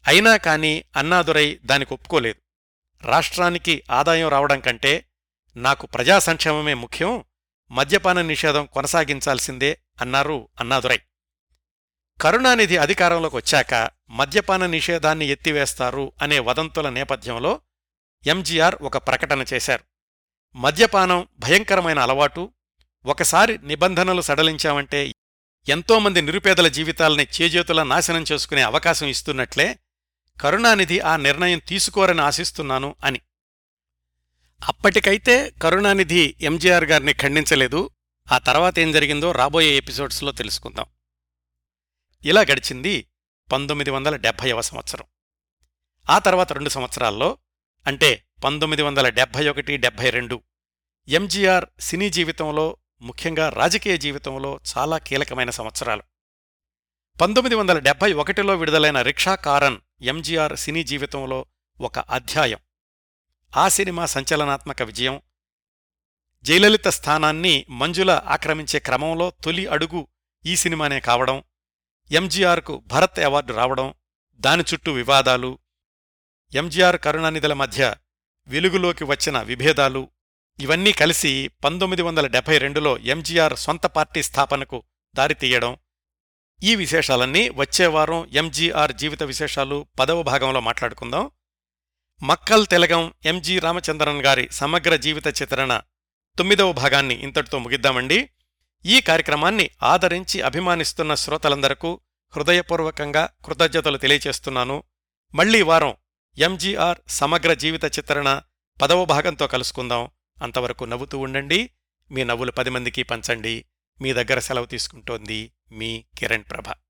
అయినా కాని అన్నాదురై దానికి ఒప్పుకోలేదు. రాష్ట్రానికి ఆదాయం రావడం కంటే నాకు ప్రజా సంక్షేమమే ముఖ్యం మద్యపాన నిషేధం కొనసాగించాల్సిందే అన్నారు అన్నాదురై. కరుణానిధి అధికారంలోకి వచ్చాక మద్యపాన నిషేధాన్ని ఎత్తివేస్తారు అనే వదంతుల నేపథ్యంలో ఎంజీఆర్ ఒక ప్రకటన చేశారు. మద్యపానం భయంకరమైన అలవాటు ఒకసారి నిబంధనలు సడలించామంటే ఎంతోమంది నిరుపేదల జీవితాల్ని చేజేతులా నాశనం చేసుకునే అవకాశం ఇస్తున్నట్లే కరుణానిధి ఆ నిర్ణయం తీసుకోరని ఆశిస్తున్నాను అని. అప్పటికైతే కరుణానిధి ఎంజీఆర్ గారిని ఖండించలేదు. ఆ తర్వాత ఏం జరిగిందో రాబోయే ఎపిసోడ్స్లో తెలుసుకుందాం. ఇలా గడిచింది పంతొమ్మిది వందల డెబ్భైవ సంవత్సరం. ఆ తర్వాత రెండు సంవత్సరాల్లో అంటే పంతొమ్మిది వందల డెబ్భై ఒకటి డెబ్భై రెండు ఎంజీఆర్ సినీ జీవితంలో ముఖ్యంగా రాజకీయ జీవితంలో చాలా కీలకమైన సంవత్సరాలు. పంతొమ్మిది వందల డెబ్బై ఒకటిలో విడుదలైన రిక్షా కారన్ ఎంజీఆర్ సినీ జీవితంలో ఒక అధ్యాయం. ఆ సినిమా సంచలనాత్మక విజయం. జయలలిత స్థానాన్ని మంజుల ఆక్రమించే క్రమంలో తొలి అడుగు ఈ సినిమానే కావడం ఎంజీఆర్కు భరత్ అవార్డు రావడం దాని చుట్టూ వివాదాలు ఎంజీఆర్ కరుణానిధుల మధ్య వెలుగులోకి వచ్చిన విభేదాలు ఇవన్నీ కలిసి పంతొమ్మిది వందల డెబ్బై రెండులో ఎంజీఆర్ సొంత పార్టీ స్థాపనకు దారితీయడం ఈ విశేషాలన్నీ వచ్చేవారం ఎంజీఆర్ జీవిత విశేషాలు పదవ భాగంలో మాట్లాడుకుందాం. మక్కల్ తెలగం ఎంజి రామచంద్రన్ గారి సమగ్ర జీవిత చిత్రణ తొమ్మిదవ భాగాన్ని ఇంతటితో ముగిద్దామండి. ఈ కార్యక్రమాన్ని ఆదరించి అభిమానిస్తున్న శ్రోతలందరకు హృదయపూర్వకంగా కృతజ్ఞతలు తెలియచేస్తున్నాను. మళ్ళీ వారం ఎంజీఆర్ సమగ్ర జీవిత చిత్రణ పదవ భాగంతో కలుసుకుందాం. అంతవరకు నవ్వుతూ ఉండండి. మీ నవ్వులు పది మందికి పంచండి. మీ దగ్గర సెలవు తీసుకుంటోంది మీ కిరణ్ ప్రభ.